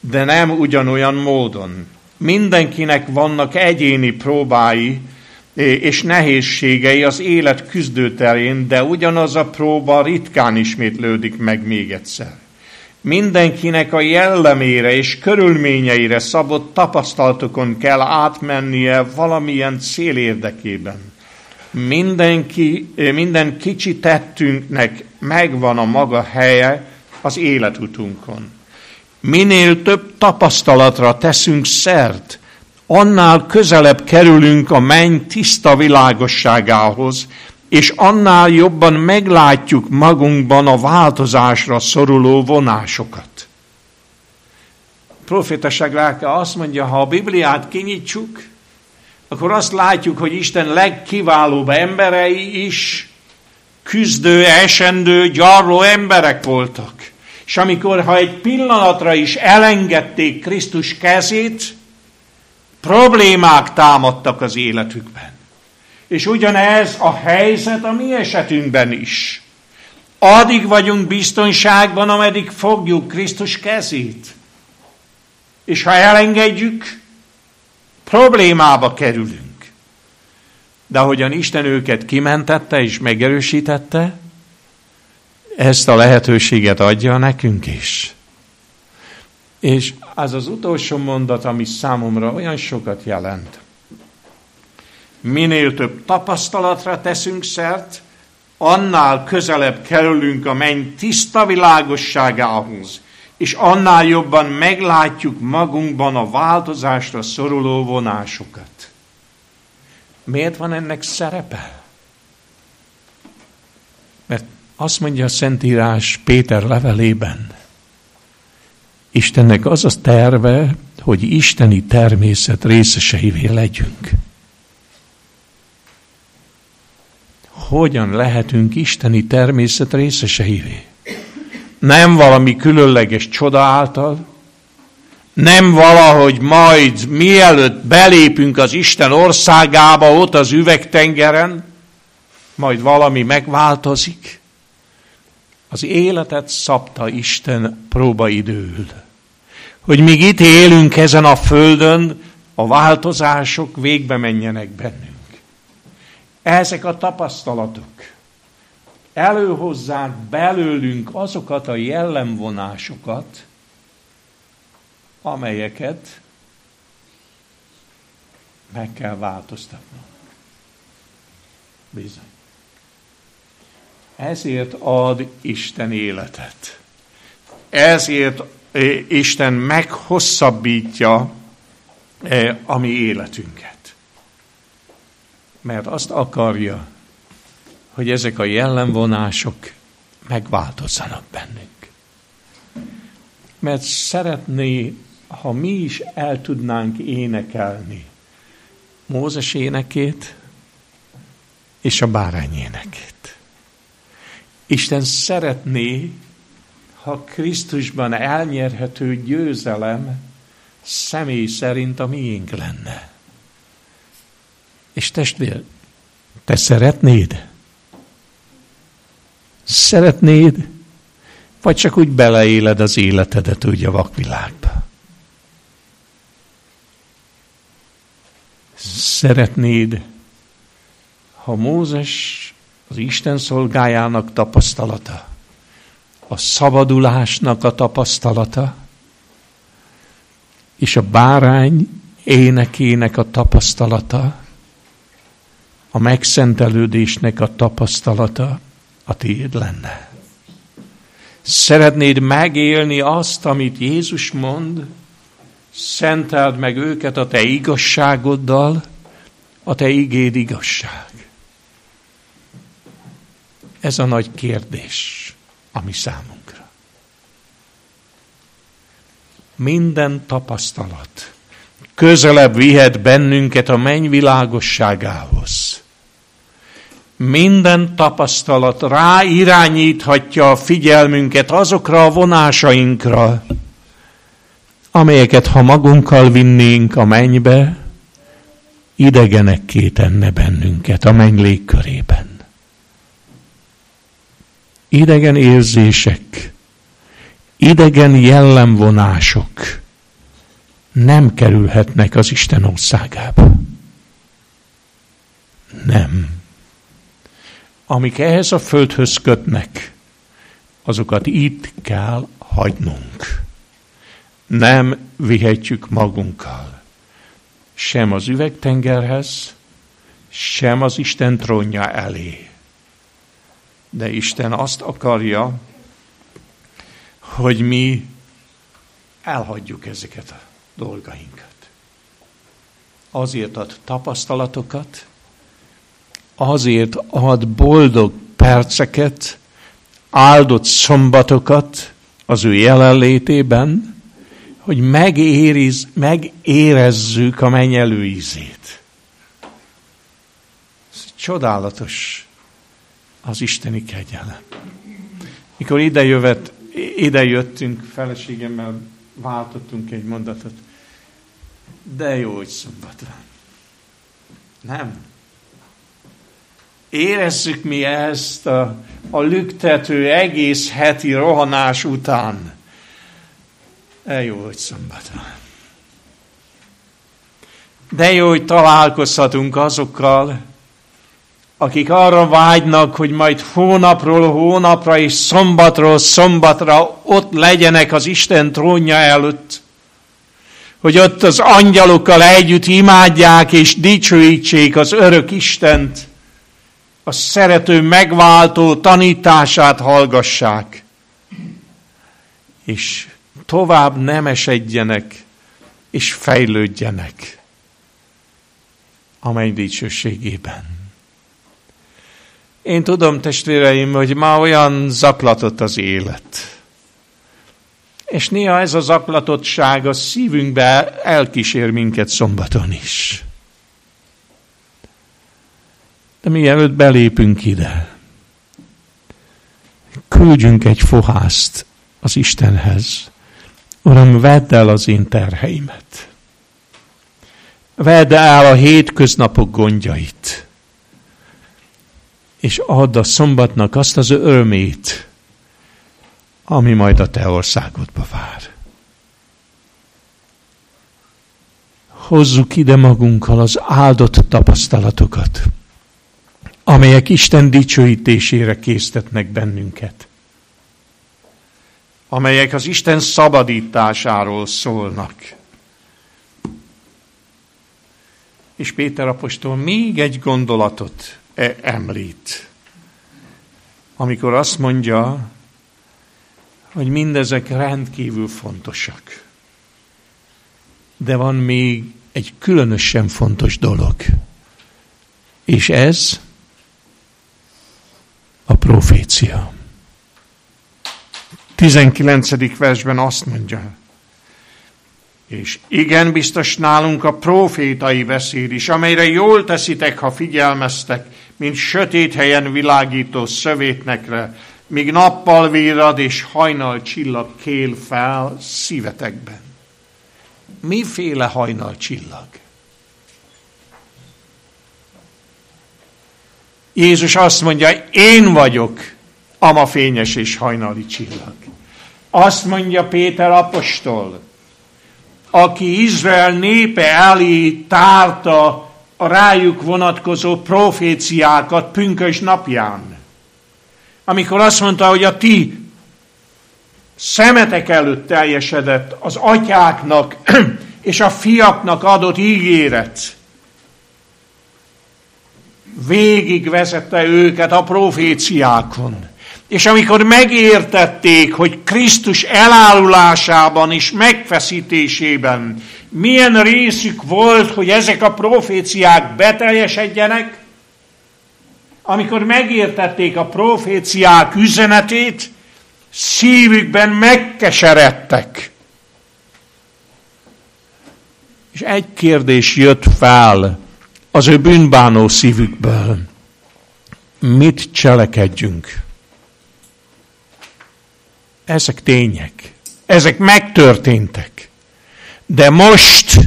S2: de nem ugyanolyan módon. Mindenkinek vannak egyéni próbái és nehézségei az élet küzdőterén, de ugyanaz a próba ritkán ismétlődik meg még egyszer. Mindenkinek a jellemére és körülményeire szabott tapasztalatokon kell átmennie valamilyen cél érdekében. Mindenki, minden kicsi tettünknek megvan a maga helye az életutunkon. Minél több tapasztalatra teszünk szert, annál közelebb kerülünk a menny tiszta világosságához, és annál jobban meglátjuk magunkban a változásra szoruló vonásokat. Profétaság lelke azt mondja, ha a Bibliát kinyitsuk, akkor azt látjuk, hogy Isten legkiválóbb emberei is küzdő, esendő, gyarló emberek voltak. És amikor, ha egy pillanatra is elengedték Krisztus kezét, problémák támadtak az életükben. És ugyanez a helyzet a mi esetünkben is. Addig vagyunk biztonságban, ameddig fogjuk Krisztus kezét. És ha elengedjük, problémába kerülünk. De ahogyan Isten őket kimentette és megerősítette, ezt a lehetőséget adja nekünk is. És az az utolsó mondat, ami számomra olyan sokat jelent. Minél több tapasztalatra teszünk szert, annál közelebb kerülünk a menny tiszta világosságához, és annál jobban meglátjuk magunkban a változásra szoruló vonásokat. Miért van ennek szerepe? Mert azt mondja a Szentírás Péter levelében, Istennek az a terve, hogy isteni természet részeseivé legyünk. Hogyan lehetünk isteni természet részeseivé? nem valami különleges csoda által, nem valahogy majd mielőtt belépünk az Isten országába, ott az üvegtengeren, majd valami megváltozik. Az életet szabta Isten próbaidőül. Hogy míg itt élünk ezen a földön, a változások végbe menjenek bennünk. Ezek a tapasztalatok előhozzák belőlünk azokat a jellemvonásokat, amelyeket meg kell változtatnunk. Bizony. Ezért ad Isten életet. Ezért eh, Isten meghosszabbítja eh, a mi életünket. Mert azt akarja, hogy ezek a jellemvonások megváltozzanak bennünk. Mert szeretné, ha mi is el tudnánk énekelni Mózes énekét és a bárány énekét. Isten szeretné, ha Krisztusban elnyerhető győzelem személy szerint a miénk lenne. És testvér, te szeretnéd? Szeretnéd, vagy csak úgy beleéled az életedet úgy a vakvilágba? Szeretnéd, ha Mózes az Isten szolgájának tapasztalata, a szabadulásnak a tapasztalata, és a bárány énekének a tapasztalata, a megszentelődésnek a tapasztalata a tiéd lenne. Szeretnéd megélni azt, amit Jézus mond, szenteld meg őket a te igazságoddal, a te igéd igazság. Ez a nagy kérdés, ami számunkra. Minden tapasztalat közelebb vihet bennünket a menny világosságához. Minden tapasztalat rá irányíthatja a figyelmünket azokra a vonásainkra, amelyeket ha magunkkal vinnénk a mennybe, idegenekké tenne bennünket a menny légkörében. Idegen érzések, idegen jellemvonások nem kerülhetnek az Isten országába. Nem. Amik ehhez a földhöz kötnek, azokat itt kell hagynunk nem vihetjük magunkkal. Sem az üvegtengerhez, sem az Isten trónja elé. De Isten azt akarja, hogy mi elhagyjuk ezeket a dolgainkat. Azért ad tapasztalatokat, azért ad boldog perceket, áldott szombatokat az ő jelenlétében, hogy megériz, megérezzük a mennyelő ízét. Ez csodálatos az isteni kegyelem. Mikor ide, jövet, ide jöttünk, feleségemmel váltottunk egy mondatot. De jó, hogy szombat van. Nem. Érezzük mi ezt a, a lüktető egész heti rohanás után de jó, hogy szombat van. De jó, hogy találkozhatunk azokkal, akik arra vágynak, hogy majd hónapról hónapra és szombatról szombatra ott legyenek az Isten trónja előtt, hogy ott az angyalokkal együtt imádják és dicsőítsék az örök Istent, a szerető megváltó tanítását hallgassák, és tovább nem esedjenek, és fejlődjenek a menny dicsőségében. Én tudom, testvéreim, hogy ma olyan zaklatott az élet. És néha ez a zaklatottság a szívünkbe elkísér minket szombaton is. De mielőtt belépünk ide, küldjünk egy fohászt az Istenhez, Uram, vedd el az én terheimet. Vedd el a hétköznapok gondjait. És add a szombatnak azt az örömét, ami majd a te országodba vár. Hozzuk ide magunkkal az áldott tapasztalatokat, amelyek Isten dicsőítésére késztetnek bennünket amelyek az Isten szabadításáról szólnak. És Péter apostol még egy gondolatot e említ, amikor azt mondja, hogy mindezek rendkívül fontosak. De van még egy különösen fontos dolog. És ez a profécia. 19. versben azt mondja, és igen, biztos nálunk a profétai beszéd is, amelyre jól teszitek, ha figyelmeztek, mint sötét helyen világító szövétnekre, míg nappal vírad és hajnal csillag kél fel szívetekben. Miféle hajnal csillag? Jézus azt mondja, én vagyok ama fényes és hajnali csillag. Azt mondja Péter apostol, aki Izrael népe elé tárta a rájuk vonatkozó proféciákat pünkös napján. Amikor azt mondta, hogy a ti szemetek előtt teljesedett az atyáknak és a fiaknak adott ígéret. Végig vezette őket a proféciákon. És amikor megértették, hogy Krisztus elállulásában és megfeszítésében milyen részük volt, hogy ezek a proféciák beteljesedjenek, amikor megértették a proféciák üzenetét, szívükben megkeseredtek. És egy kérdés jött fel az ő bűnbánó szívükből. Mit cselekedjünk? Ezek tények. Ezek megtörténtek. De most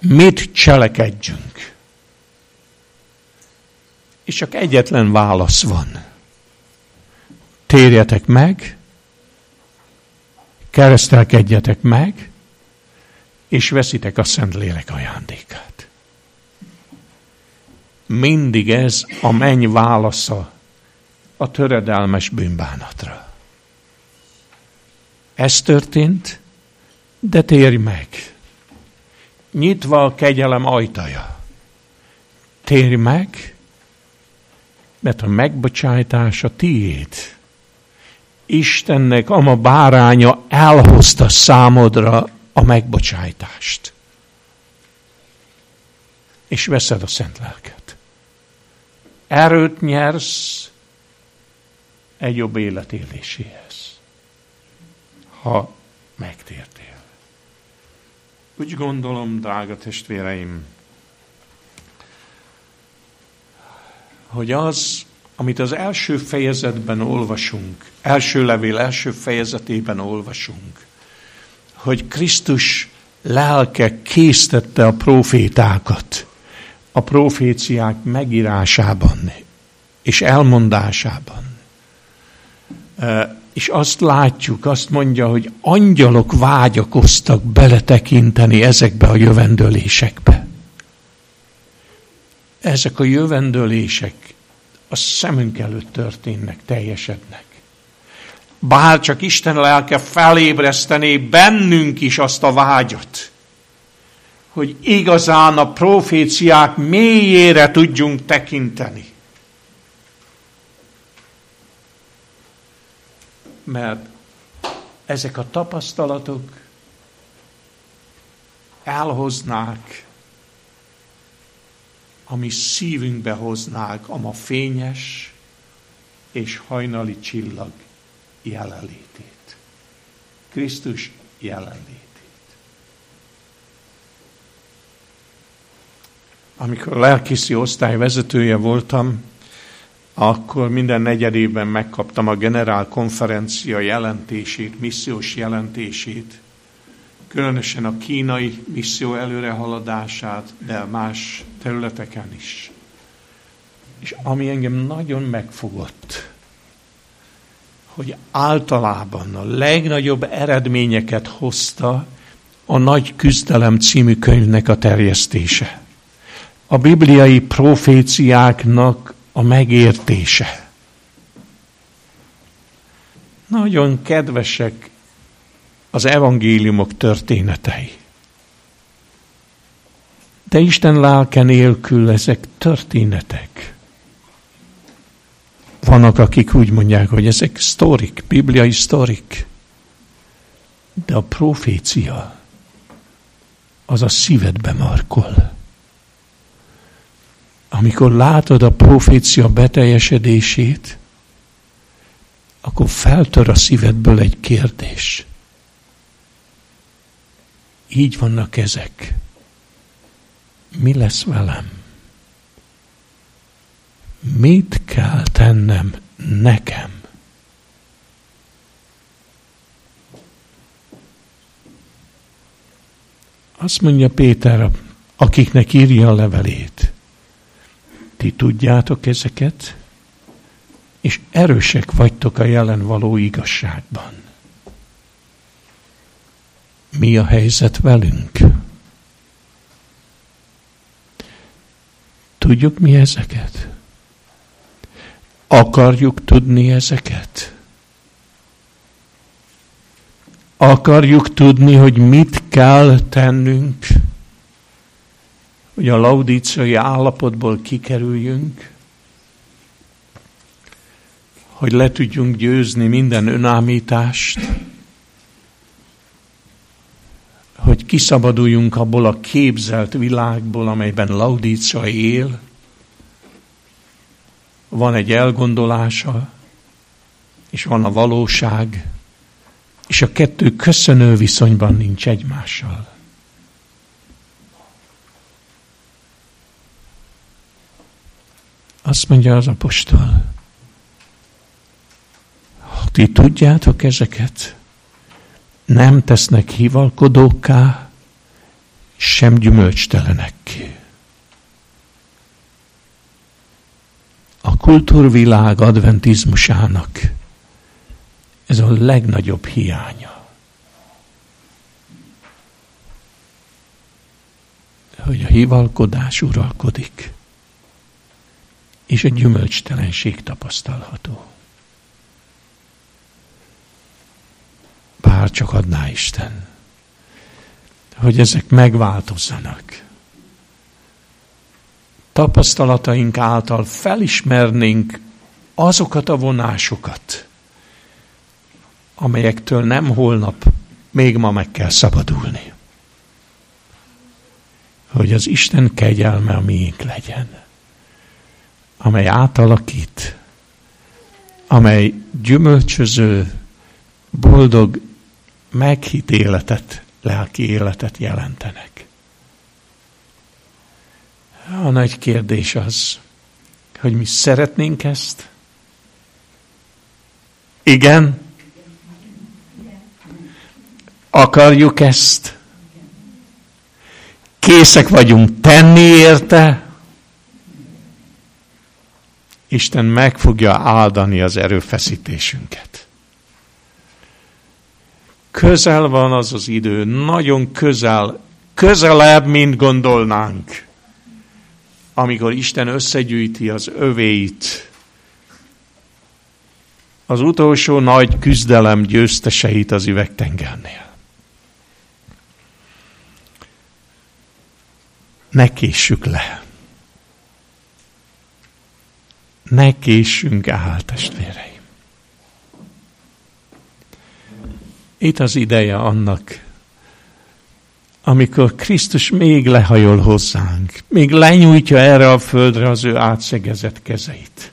S2: mit cselekedjünk? És csak egyetlen válasz van. Térjetek meg, keresztelkedjetek meg, és veszitek a Szentlélek ajándékát. Mindig ez a menny válasza a töredelmes bűnbánatra. Ez történt, de térj meg. Nyitva a kegyelem ajtaja. Térj meg, mert a megbocsájtás a tiéd. Istennek ama báránya elhozta számodra a megbocsájtást. És veszed a szent lelket. Erőt nyersz egy jobb élet éléséhez, ha megtértél. Úgy gondolom, drága testvéreim, hogy az, amit az első fejezetben olvasunk, első levél első fejezetében olvasunk, hogy Krisztus lelke késztette a profétákat a proféciák megírásában és elmondásában. És azt látjuk, azt mondja, hogy angyalok vágyakoztak beletekinteni ezekbe a jövendőlésekbe. Ezek a jövendőlések a szemünk előtt történnek, teljesednek bár csak Isten lelke felébresztené bennünk is azt a vágyat, hogy igazán a proféciák mélyére tudjunk tekinteni. Mert ezek a tapasztalatok elhoznák, ami szívünkbe hoznák a ma fényes és hajnali csillag jelenlétét. Krisztus jelenlétét. Amikor a osztály vezetője voltam, akkor minden negyedében megkaptam a generál konferencia jelentését, missziós jelentését, különösen a kínai misszió előrehaladását, de más területeken is. És ami engem nagyon megfogott, hogy általában a legnagyobb eredményeket hozta a Nagy Küzdelem című könyvnek a terjesztése. A bibliai proféciáknak a megértése. Nagyon kedvesek az evangéliumok történetei. De Isten lelke nélkül ezek történetek. Vannak, akik úgy mondják, hogy ezek sztorik, bibliai sztorik. De a profécia az a szívedbe markol. Amikor látod a profécia beteljesedését, akkor feltör a szívedből egy kérdés. Így vannak ezek. Mi lesz velem? mit kell tennem nekem? Azt mondja Péter, akiknek írja a levelét. Ti tudjátok ezeket, és erősek vagytok a jelen való igazságban. Mi a helyzet velünk? Tudjuk mi ezeket? Akarjuk tudni ezeket? Akarjuk tudni, hogy mit kell tennünk, hogy a laudíciai állapotból kikerüljünk, hogy le tudjunk győzni minden önámítást, hogy kiszabaduljunk abból a képzelt világból, amelyben Laudícia él. Van egy elgondolása, és van a valóság, és a kettő köszönő viszonyban nincs egymással. Azt mondja az apostol, ti tudjátok ezeket, nem tesznek hivalkodóká, sem gyümölcstelenekké. A kultúrvilág adventizmusának ez a legnagyobb hiánya. Hogy a hivalkodás uralkodik, és a gyümölcstelenség tapasztalható. Bár csak adná Isten, hogy ezek megváltozzanak. Tapasztalataink által felismernénk azokat a vonásokat, amelyektől nem holnap, még ma meg kell szabadulni. Hogy az Isten kegyelme a miénk legyen, amely átalakít, amely gyümölcsöző, boldog, meghitt életet, lelki életet jelentenek. A nagy kérdés az, hogy mi szeretnénk ezt? Igen? Akarjuk ezt? Készek vagyunk tenni érte? Isten meg fogja áldani az erőfeszítésünket. Közel van az az idő, nagyon közel, közelebb, mint gondolnánk, amikor Isten összegyűjti az övéit, az utolsó nagy küzdelem győzteseit az üvegtengernél. ne késsük le. Ne késsünk el, testvéreim. Itt az ideje annak, amikor Krisztus még lehajol hozzánk, még lenyújtja erre a földre az ő átszegezett kezeit,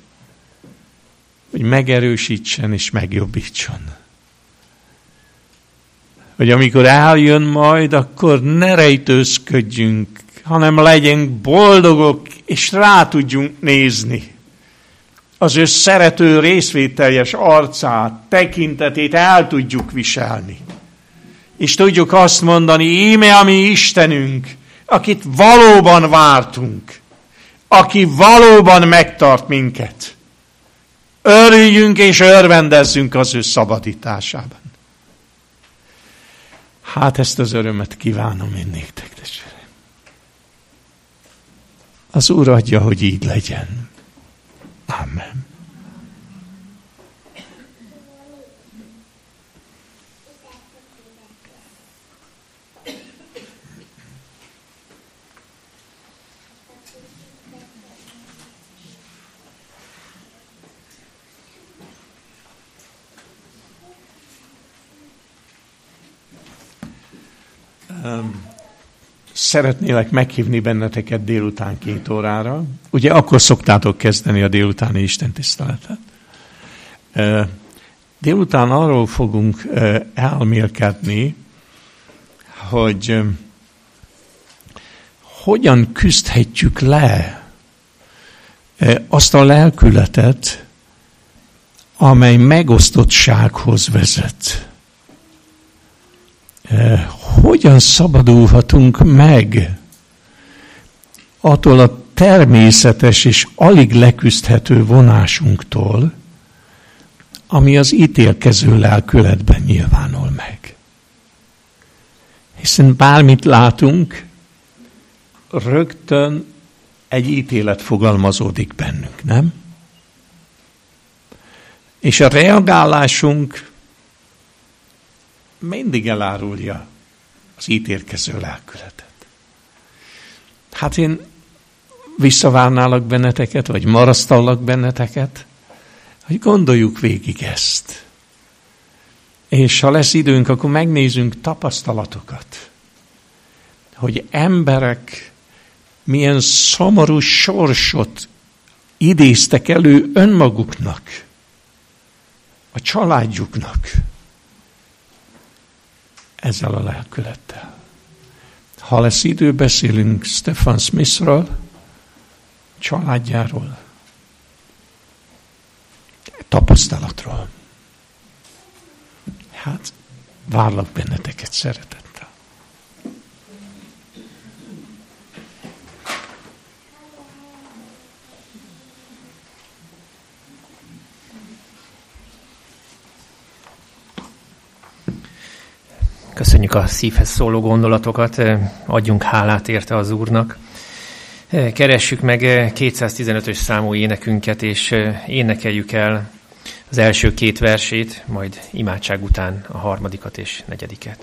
S2: hogy megerősítsen és megjobbítson. Hogy amikor eljön majd, akkor ne rejtőzködjünk hanem legyünk boldogok, és rá tudjunk nézni. Az ő szerető részvételjes arcát, tekintetét el tudjuk viselni. És tudjuk azt mondani, íme a mi Istenünk, akit valóban vártunk, aki valóban megtart minket. Örüljünk és örvendezzünk az ő szabadításában. Hát ezt az örömet kívánom én néktek, testvérek. Az Úr adja, hogy így legyen. Amen. Um, szeretnélek meghívni benneteket délután két órára. Ugye akkor szoktátok kezdeni a délutáni Isten tiszteletet. Délután arról fogunk elmélkedni, hogy hogyan küzdhetjük le azt a lelkületet, amely megosztottsághoz vezet hogyan szabadulhatunk meg attól a természetes és alig leküzdhető vonásunktól, ami az ítélkező lelkületben nyilvánul meg. Hiszen bármit látunk, rögtön egy ítélet fogalmazódik bennünk, nem? És a reagálásunk mindig elárulja az ítélkező lelkületet. Hát én visszavárnálak benneteket, vagy marasztallak benneteket, hogy gondoljuk végig ezt. És ha lesz időnk, akkor megnézünk tapasztalatokat, hogy emberek milyen szomorú sorsot idéztek elő önmaguknak, a családjuknak ezzel a lelkülettel. Ha lesz idő, beszélünk Stefan Smithről, családjáról, tapasztalatról. Hát, várlak benneteket szeretettel.
S1: Köszönjük a szívhez szóló gondolatokat, adjunk hálát érte az Úrnak. Keressük meg 215-ös számú énekünket, és énekeljük el az első két versét, majd imádság után a harmadikat és negyediket.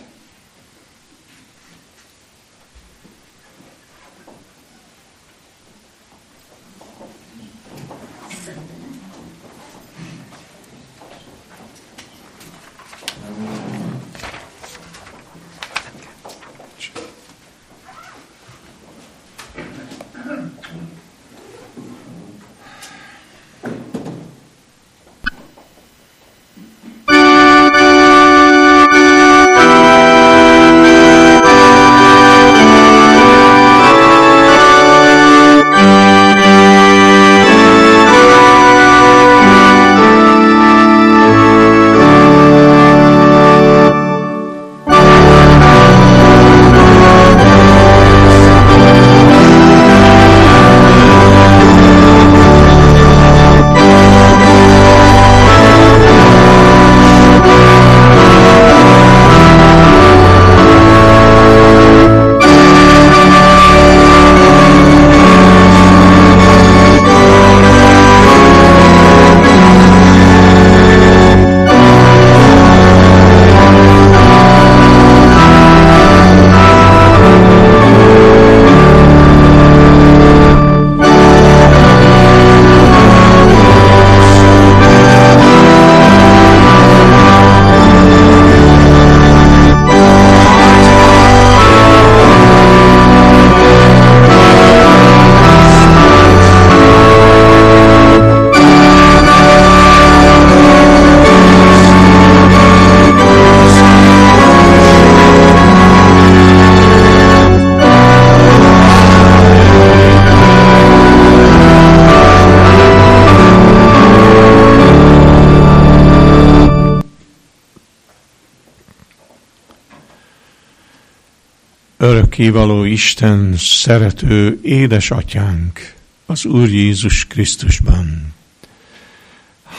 S2: Örökkévaló Isten, szerető édesatyánk, az Úr Jézus Krisztusban.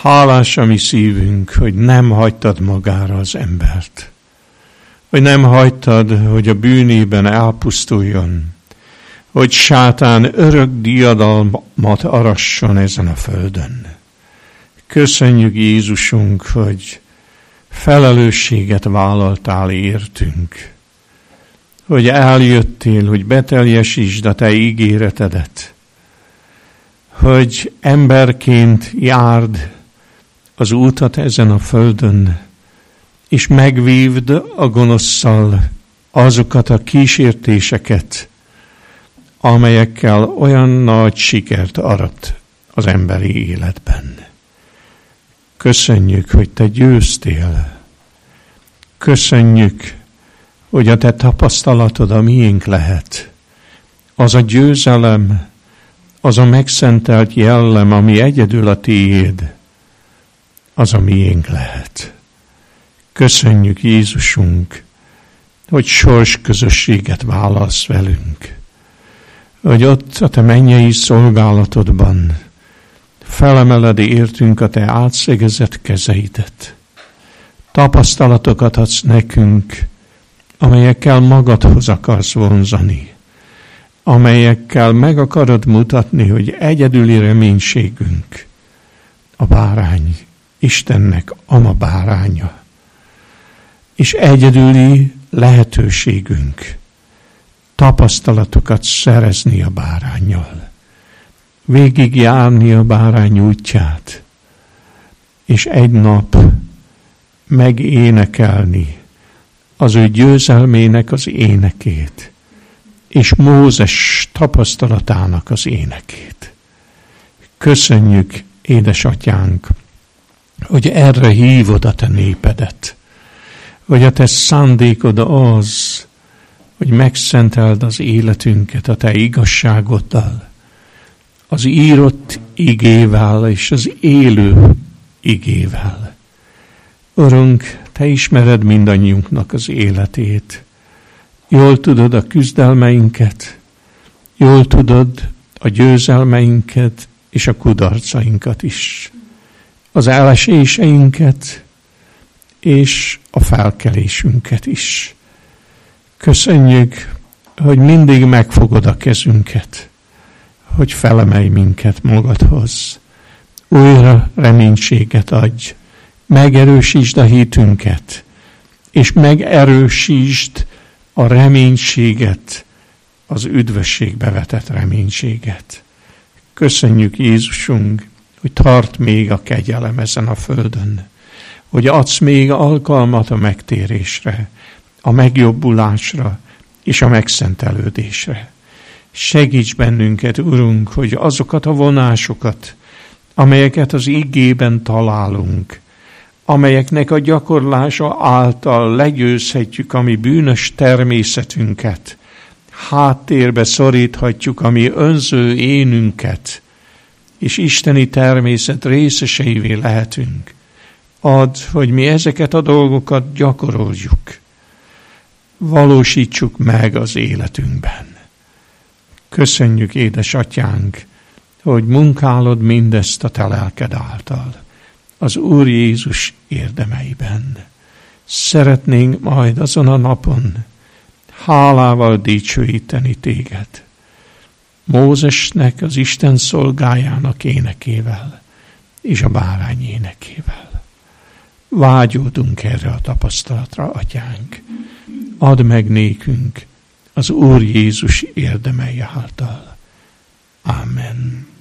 S2: Hálás a mi szívünk, hogy nem hagytad magára az embert, hogy nem hagytad, hogy a bűnében elpusztuljon, hogy sátán örök diadalmat arasson ezen a földön. Köszönjük Jézusunk, hogy felelősséget vállaltál értünk hogy eljöttél, hogy beteljesítsd a te ígéretedet, hogy emberként járd az útat ezen a földön, és megvívd a gonoszszal azokat a kísértéseket, amelyekkel olyan nagy sikert arat az emberi életben. Köszönjük, hogy te győztél. Köszönjük, hogy a te tapasztalatod a miénk lehet. Az a győzelem, az a megszentelt jellem, ami egyedül a tiéd, az a miénk lehet. Köszönjük Jézusunk, hogy sors közösséget válasz velünk, hogy ott a te mennyei szolgálatodban felemeled értünk a te átszegezett kezeidet. Tapasztalatokat adsz nekünk, amelyekkel magadhoz akarsz vonzani. amelyekkel meg akarod mutatni, hogy egyedüli reménységünk a bárány, Istennek ama báránya, és egyedüli lehetőségünk tapasztalatokat szerezni a bárányjal, végigjárni a bárány útját, és egy nap megénekelni az ő győzelmének az énekét, és Mózes tapasztalatának az énekét. Köszönjük, édesatyánk, hogy erre hívod a te népedet, hogy a te szándékod az, hogy megszenteld az életünket a te igazságoddal, az írott igével és az élő igével. Urunk, te ismered mindannyiunknak az életét. Jól tudod a küzdelmeinket, jól tudod a győzelmeinket és a kudarcainkat is. Az eleséseinket és a felkelésünket is. Köszönjük, hogy mindig megfogod a kezünket, hogy felemelj minket magadhoz. Újra reménységet adj, megerősítsd a hitünket, és megerősítsd a reménységet, az üdvösségbe vetett reménységet. Köszönjük Jézusunk, hogy tart még a kegyelem ezen a földön, hogy adsz még alkalmat a megtérésre, a megjobbulásra és a megszentelődésre. Segíts bennünket, Urunk, hogy azokat a vonásokat, amelyeket az igében találunk, amelyeknek a gyakorlása által legyőzhetjük a mi bűnös természetünket, háttérbe szoríthatjuk a mi önző énünket, és isteni természet részeseivé lehetünk. Add, hogy mi ezeket a dolgokat gyakoroljuk, valósítsuk meg az életünkben. Köszönjük, édesatyánk, hogy munkálod mindezt a te lelked által az Úr Jézus érdemeiben. Szeretnénk majd azon a napon hálával dicsőíteni téged. Mózesnek, az Isten szolgájának énekével, és a bárány énekével. Vágyódunk erre a tapasztalatra, atyánk. Add meg nékünk az Úr Jézus érdemei által. Amen.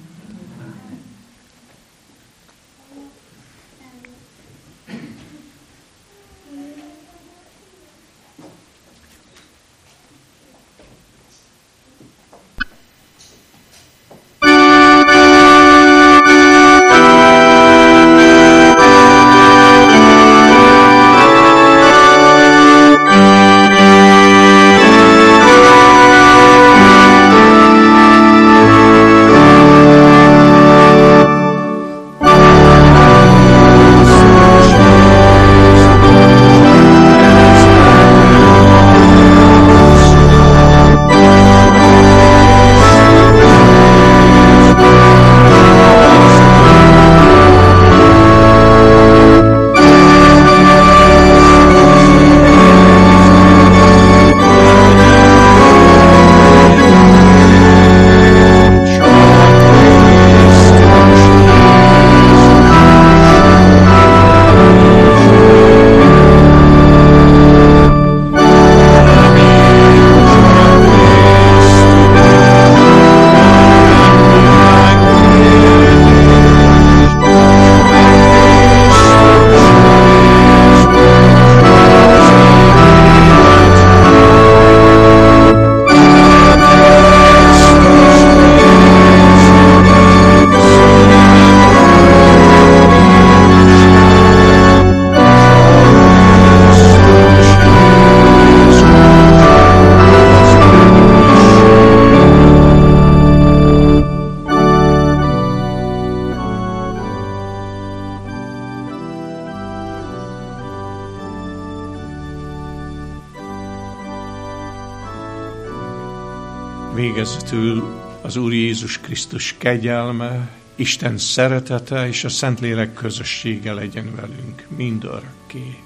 S2: Végezetül az Úr Jézus Krisztus kegyelme, Isten szeretete és a Szentlélek közössége legyen velünk mindörökké.